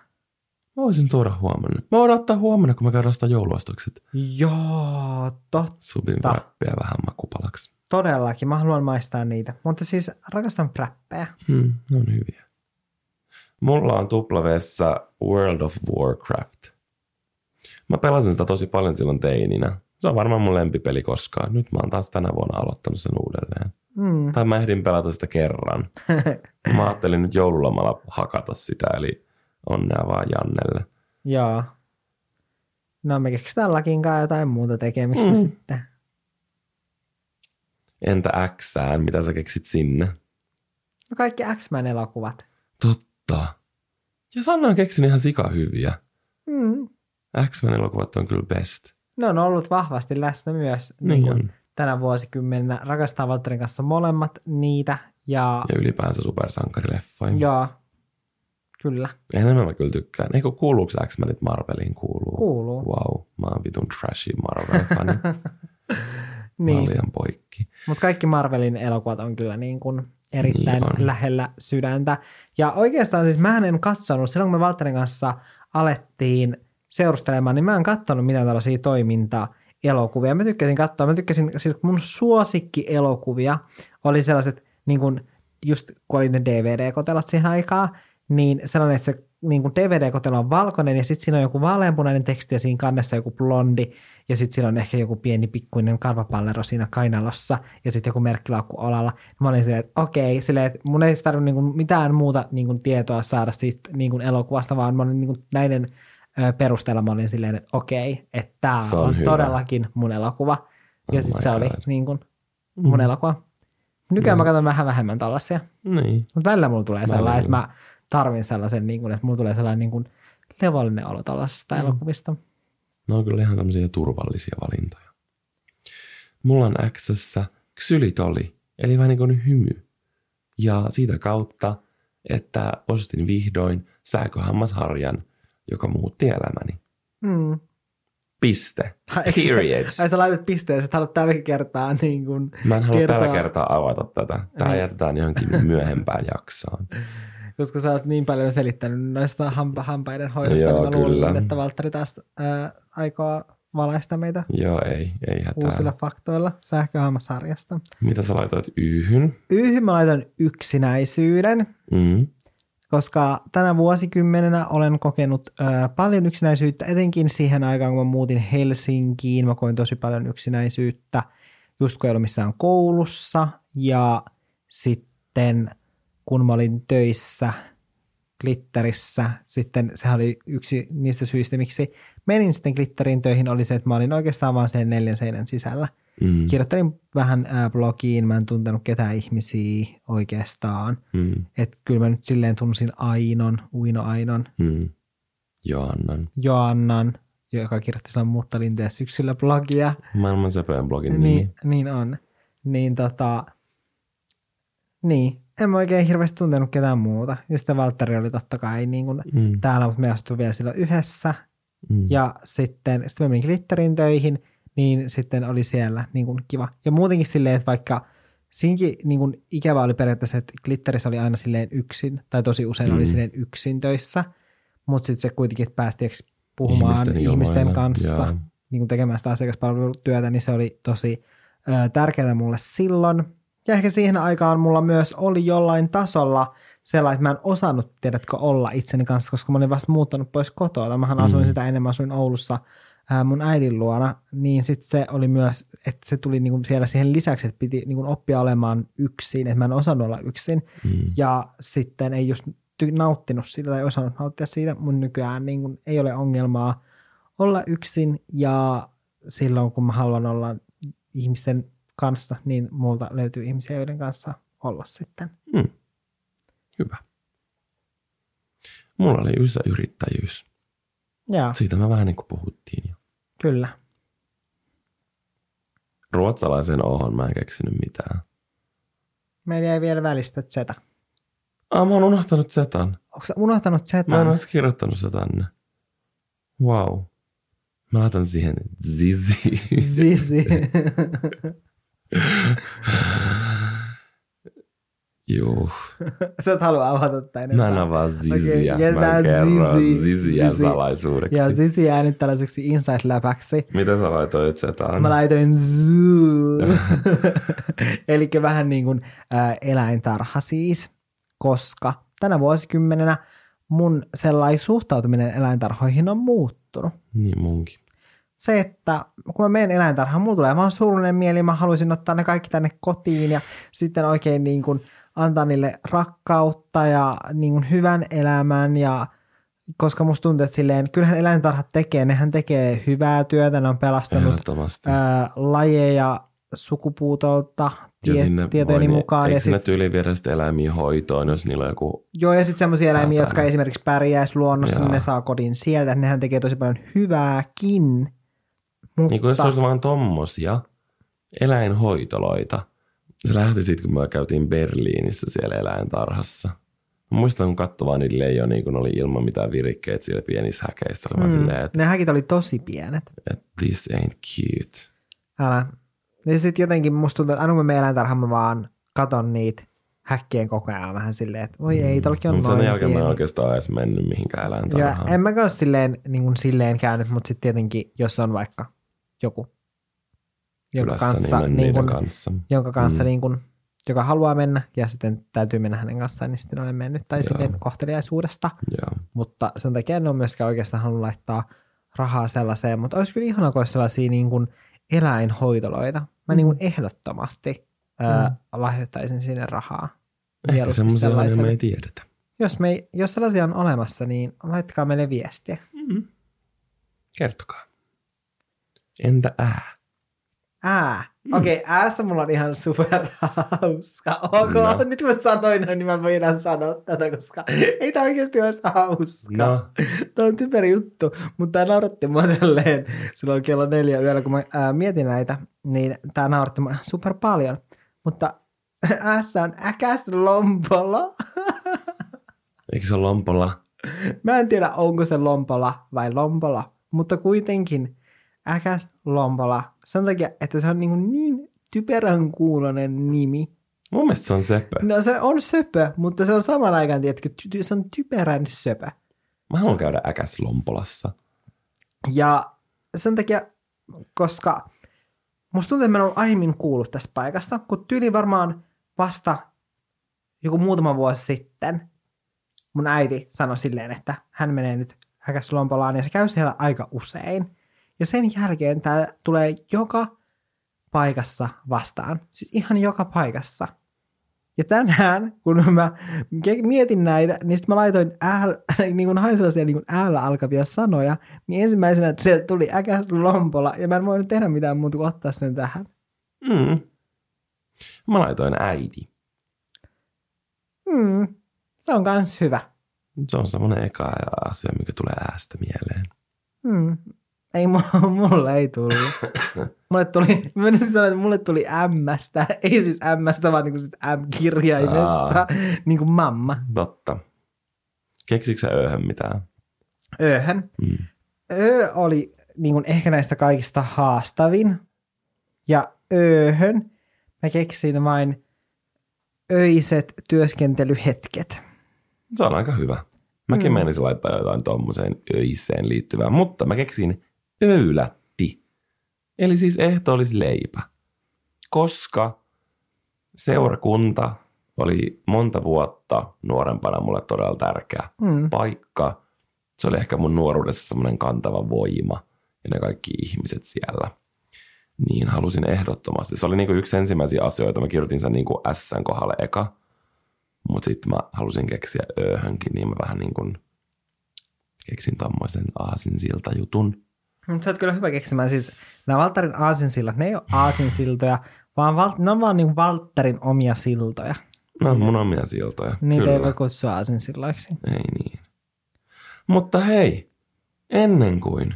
Mä voisin tuoda huomenna. Mä voin ottaa huomenna, kun me käydään sitä jouluostokset. Joo, totta. Subin wrappia vähän makupalaksi. Todellakin. Mä haluan maistaa niitä. Mutta siis rakastan frappeja. Hmm, ne on hyviä. Mulla on tuplaveessa World of Warcraft. Mä pelasin sitä tosi paljon silloin teininä. Se on varmaan mun lempipeli koskaan. Nyt mä oon taas tänä vuonna aloittanut sen uudelleen. Mm. Tai mä ehdin pelata sitä kerran. Mä ajattelin nyt joululomalla hakata sitä, eli onnea vaan Jannelle. Joo. No me keksitään lakinkaan jotain muuta tekemistä Mm. sitten. Entä Xään, mitä sä keksit sinne? No kaikki X-Men elokuvat. Totta. Ja Sanna on keksinyt ihan sika hyviä. Mm. X-Men elokuvat on kyllä best. Ne on ollut vahvasti läsnä myös Niin niin kuin tänä vuosikymmenenä. Rakastaa Valtterin kanssa molemmat niitä. Ja, Ja ylipäänsä supersankarileffoja. joo, kyllä, Enemmän mä kyllä tykkään. Eikö kuuluuko X-Menit Marveliin? Kuuluu. kuuluu. Wow, mä oon vitun trashy Marvel-fani. Mä Niin. liian poikki. Mutta kaikki Marvelin elokuvat on kyllä niin kuin erittäin Niin on. lähellä sydäntä. Ja oikeastaan siis mä en katsonut, silloin kun me Valtterin kanssa alettiin seurustelemaan, niin mä en katsonut mitään tällaisia toiminta-elokuvia. Mä tykkäsin katsoa, mä tykkäsin, siis mun suosikki-elokuvia oli sellaiset, niin kuin just kun oli ne DVD-kotelot siihen aikaan, niin sellainen, että se niin kuin DVD-kotelo on valkoinen ja sitten siinä on joku vaaleanpunainen teksti ja siinä kannessa joku blondi ja sitten siinä on ehkä joku pieni pikkuinen karvapallero siinä kainalossa ja sitten joku merkkilaukku olalla. Mä olin silleen, että okei, silleen, että mun ei tarvitse niin mitään muuta niin kuin tietoa saada siitä niin kuin elokuvasta, vaan mä olin niin kuin näiden perusteella mä olin silleen, että okei, että tämä on, on hyvä. todellakin mun elokuva. Ja Oh sitten se oli niin kuin mun Mm. elokuva. Nykyään mä katson vähän vähemmän tällaisia. Niin. Mutta välillä mulla tulee sellainen, Välillä. että mä tarvin sellaisen, niin kuin, että mulla tulee sellainen niin kuin levollinen olo tällaisesta Mm. elokuvista. Ne on kyllä ihan tämmöisiä turvallisia valintoja. Mulla on Xssä ksylitoli, eli vähän niin kuin hymy. Ja siitä kautta, että ostin vihdoin sähköhammasharjan, joka muutti elämäni. Mm. Piste. Period. Ai sä laitat pisteen, sä haluat tällä kertaa niin kuin, Mä en halua kertoa- tällä kertaa avata tätä. Tämä Niin. jätetään johonkin myöhempään jaksoon. koska sä oot niin paljon selittänyt noista hampa, hampaiden hoidosta, Joo, niin mä luulen, kyllä. että Valtteri taas ää, aikoo valaista meitä Joo, ei, ei hätää. uusilla faktoilla sähköhammasarjasta. Mitä sä laitoit yhyn? Yhden mä laitan yksinäisyyden, Mm. Koska tänä vuosikymmenenä olen kokenut ö, paljon yksinäisyyttä, etenkin siihen aikaan, kun mä muutin Helsinkiin. Mä koin tosi paljon yksinäisyyttä, just kun ei ollut missään koulussa. Ja sitten kun mä olin töissä Glitterissä, sitten sehän oli yksi niistä syistä, miksi menin sitten Glitterin töihin, oli se, että mä olin oikeastaan vaan sen neljän seinän sisällä. Mm. Kirjoittelin vähän ää, blogiin, mä en tuntenut ketään ihmisiä oikeastaan. Mm. Että kyllä mä nyt silleen tunsin Ainon, Uino Ainon, Mm. Joannan. Joannan, joka kirjoitti silloin Muuttolinteen syksyllä blogia. Maailman söpöön blogin nimi. Niin, niin on. Niin tota, niin. En mä oikein hirveästi tuntenut ketään muuta. Ja sitten Valtteri oli totta kai niin kuin Mm. täällä, mutta me astui vielä silloin yhdessä. Mm. Ja sitten, sitten mä menin glitterin töihin, niin sitten oli siellä niin kuin kiva. Ja muutenkin silleen, että vaikka siinkin niin kuin ikävä oli periaatteessa, että glitterissä oli aina silleen yksin, tai tosi usein mm. oli silleen yksin töissä, mutta sitten se kuitenkin päästi puhumaan ihmisten, Ihmisten kanssa, niin kuin tekemään sitä asiakaspalvelutyötä, niin se oli tosi ö, tärkeää mulle silloin. Ja ehkä siihen aikaan mulla myös oli jollain tasolla sellainen, että mä en osannut, tiedätkö, olla itseni kanssa, koska mä olin vasta muuttanut pois kotoa. Mähän asuin Mm. sitä enemmän, asuin Oulussa ää, mun äidin luona, niin sitten se oli myös, että se tuli niinku siellä siihen lisäksi, että piti niinku oppia olemaan yksin, että mä en osannut olla yksin. Mm. Ja sitten ei just ty- nauttinut siitä tai osannut nauttia siitä. Mun nykyään niin kuin ei ole ongelmaa olla yksin ja silloin kun mä haluan olla ihmisten kanssa, niin multa löytyy ihmisiä, joiden kanssa olla sitten. Mm. Hyvä. Mulla oli ysä yrittäjyys. Ja Siitä me vähän niin kuin puhuttiin jo. kyllä. Ruotsalaisen ohon mä en keksinyt mitään. Meillä jäi vielä välistä Zeta. Ah, mä oon unohtanut setan. Onko unohtanut Mä en Zetan? olisi kirjoittanut sitä tänne. Wow. Mä laitan siihen zizi. Zizi. Juu. sä et halua avata tätä enempää. Mä en avaa ziziä. Okei, mä en kerro zizi. ziziä Zizi. salaisuudeksi. Ja Zizi jää nyt tällaiseksi inside-läpäksi. Mitä sä laitoit setaan? Mä laitoin zoo. Eli vähän niin kuin ä, eläintarha siis, koska tänä vuosikymmenenä mun sellainen suhtautuminen eläintarhoihin on muuttunut. Niin munkin. Se, että kun mä menen eläintarhaan, mulla tulee vaan surullinen mieli, mä haluaisin ottaa ne kaikki tänne kotiin ja sitten oikein niin kuin antaa niille rakkautta ja niin kuin hyvän elämän ja koska musta tuntuu, että silleen, kyllähän eläintarhat tekee, nehän tekee hyvää työtä, ne on pelastanut ää, lajeja sukupuutolta ja tie, sinne tietojeni voi, mukaan. Eikö Ja sinne tyyliin viedä sitten eläimiä hoitoon, jos niillä on joku... joo, ja sitten semmoisia eläimiä, jotka esimerkiksi pärjäisi luonnossa, niin ne saa kodin sieltä. Nehän tekee tosi paljon hyvääkin. Mutta, Niin kuin jos olisi vaan tommosia eläinhoitoloita. Se lähti siitä, kun me käytiin Berliinissä siellä eläintarhassa. Mä muistan, kun katsoi vaan niitä leijonia, kun oli ilman mitään virikkeitä siellä pienissä häkeissä. Mm. silleen, että, ne häkit oli tosi pienet. this ain't cute. Älä. Ja sitten jotenkin musta tuntuu, että aina kun menen eläintarhaan, mä vaan katon niitä häkkien koko ajan vähän silleen, että voi ei, tollekin on Mutta sen noin jälkeen mä en pieni. oikeastaan edes mennyt mihinkään Ja eläintarhaan. en mä ole silleen, niin kuin silleen käynyt, mutta sitten tietenkin, jos on vaikka joku, jonka Kylässä kanssa, niin, niin kuin, kanssa. jonka kanssa Mm. niin kuin, joka haluaa mennä ja sitten täytyy mennä hänen kanssaan, niin sitten olen mennyt tai silleen kohteliaisuudesta. Joo. Mutta sen takia en ole myöskään oikeastaan halunnut laittaa rahaa sellaiseen, mutta olisi kyllä ihana, kun olisi sellaisia niin kuin eläinhoitoloita. Mä niin kuin ehdottomasti ää, lahjoittaisin sinne rahaa. Ehkä semmoisia on, me ei tiedetä. Jos, me ei, jos sellaisia on olemassa, niin laittakaa meille viestiä. Kertokaa. Entä ää? Ää. Mm. Okei, okay, äästä mulla on ihan super hauska. Ok, No. nyt mä sanoin, noin, niin mä voin enää sanoa tätä, koska ei tämä oikeasti olisi hauska. No, Tämä on typeri juttu, mutta tämä nauratti mua tälleen silloin kello neljä yöllä, kun mä ää, mietin näitä, niin tämä nauratti mua super paljon. Mutta äässä on äkäs lompolo. eikö se ole lompolla? Mä en tiedä, onko se lompola vai lompola, mutta kuitenkin äkäs lompola. Sen takia, että se on niin, niin typerän kuulonen nimi. Mun mielestä se on sepä. No se on söpö, mutta se on saman aikaan, tiedätkö, ty- se on typerän söpö. Mä haluan käydä äkäs lompolassa. Ja sen takia, koska musta tuntuu, että mä en ollut aiemmin kuullut tästä paikasta, kun tyyli varmaan vasta joku muutama vuosi sitten mun äiti sanoi silleen, että hän menee nyt häkäslompolaan ja se käy siellä aika usein. Ja sen jälkeen tämä tulee joka paikassa vastaan. Siis ihan joka paikassa. Ja tänään, kun mä mietin näitä, niin sitten mä laitoin ääl, niin kun hain sellaisia niin kun äällä alkavia sanoja, niin ensimmäisenä sieltä tuli äkäs lompola, ja mä en voinut tehdä mitään muuta kuin ottaa sen tähän. Mm. Mä laitoin äiti. Hmm, se on kans hyvä. Se on semmoinen eka asia, mikä tulee äästä mieleen. Hmm. Ei, mu- mulle ei tullut. Mulle tuli, mä menisin sanoa, että mulle tuli M-stä, ei siis M-stä, vaan niinku sit M-kirjaimesta, niin kuin mamma. Totta. Keksikö sä ööhön mitään? Ööhän. Mm. Ö oli niin kuin ehkä näistä kaikista haastavin. Ja ööhön mä keksin vain öiset työskentelyhetket. Se on aika hyvä. Mäkin Mm. menisin laittaa jotain tommoseen öiseen liittyvää, mutta mä keksin öylätti. Eli siis ehto olisi leipä. Koska seurakunta oli monta vuotta nuorempana mulle todella tärkeä Mm. paikka. Se oli ehkä mun nuoruudessa semmoinen kantava voima ja ne kaikki ihmiset siellä. Niin halusin ehdottomasti. Se oli niinku yksi ensimmäisiä asioita. Mä kirjoitin sen niinku S kohdalle eka. Mutta sitten mä halusin keksiä ööhönkin, niin mä vähän niin kuin keksin tommoisen aasinsilta jutun. Mutta sä oot kyllä hyvä keksimään. Siis nämä Valtterin aasinsillat, ne ei ole aasinsiltoja, vaan Val- ne on vaan niin Valtterin omia siltoja. No, mun omia siltoja. Niitä Kyllä. ei voi kutsua aasinsilloiksi. Ei niin. Mutta hei, ennen kuin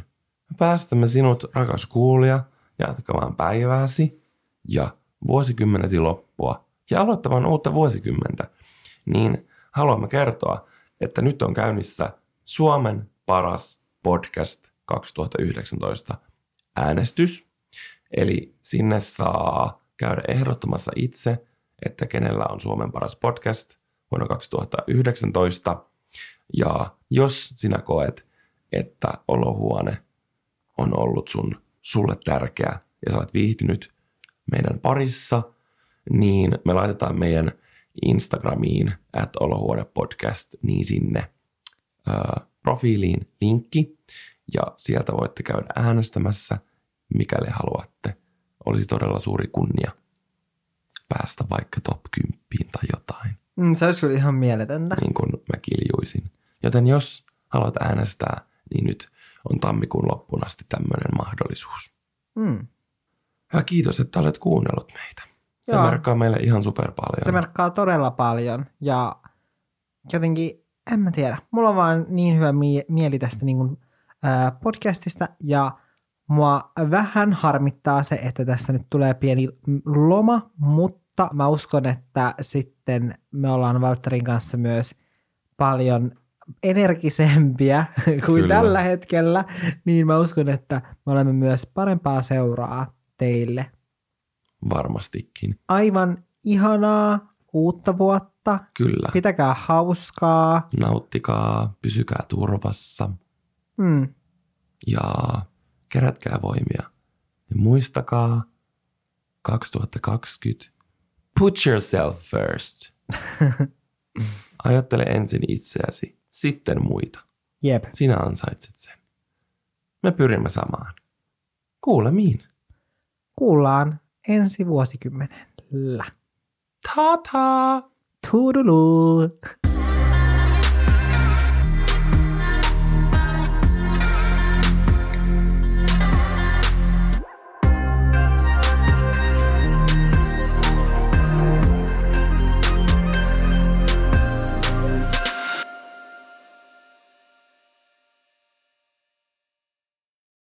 me päästämme sinut, rakas kuulija, jatkamaan päivääsi ja vuosikymmenesi loppua ja aloittamaan uutta vuosikymmentä, niin haluamme kertoa, että nyt on käynnissä Suomen paras podcast 2019 äänestys. Eli sinne saa käydä ehdottomassa itse, että kenellä on Suomen paras podcast vuonna 2019. Ja jos sinä koet, että olohuone on ollut sun, sulle tärkeä ja sä olet viihtynyt meidän parissa, niin me laitetaan meidän Instagramiin at olohuone podcast, niin sinne ö, profiiliin linkki ja sieltä voitte käydä äänestämässä, mikäli haluatte. Olisi todella suuri kunnia päästä vaikka top 10 tai jotain Mm, se olisi kyllä ihan mieletöntä. niin kuin mä kiljuisin. Joten jos haluat äänestää, niin nyt on tammikuun loppuun asti tämmöinen mahdollisuus. Mm. Ja kiitos, että olet kuunnellut meitä. Se Joo. merkkaa meille ihan super paljon. Se merkkaa todella paljon ja jotenkin, en mä tiedä, mulla on vaan niin hyvä mie- mieli tästä niin kuin, podcastista ja mua vähän harmittaa se, että tästä nyt tulee pieni loma, mutta mä uskon, että sitten me ollaan Valtterin kanssa myös paljon energisempiä kuin Kyllä. tällä hetkellä, niin mä uskon, että me olemme myös parempaa seuraa teille Varmastikin. aivan ihanaa uutta vuotta. Kyllä. Pitäkää hauskaa. Nauttikaa, pysykää turvassa Mm. ja kerätkää voimia. Ja muistakaa 2020, put yourself first. Ajattele ensin itseäsi, sitten muita. Jep. Sinä ansaitset sen. Me pyrimme samaan. Kuulemiin. Kuullaan ensi vuosikymmenellä. Ta-ta! Toodaloo!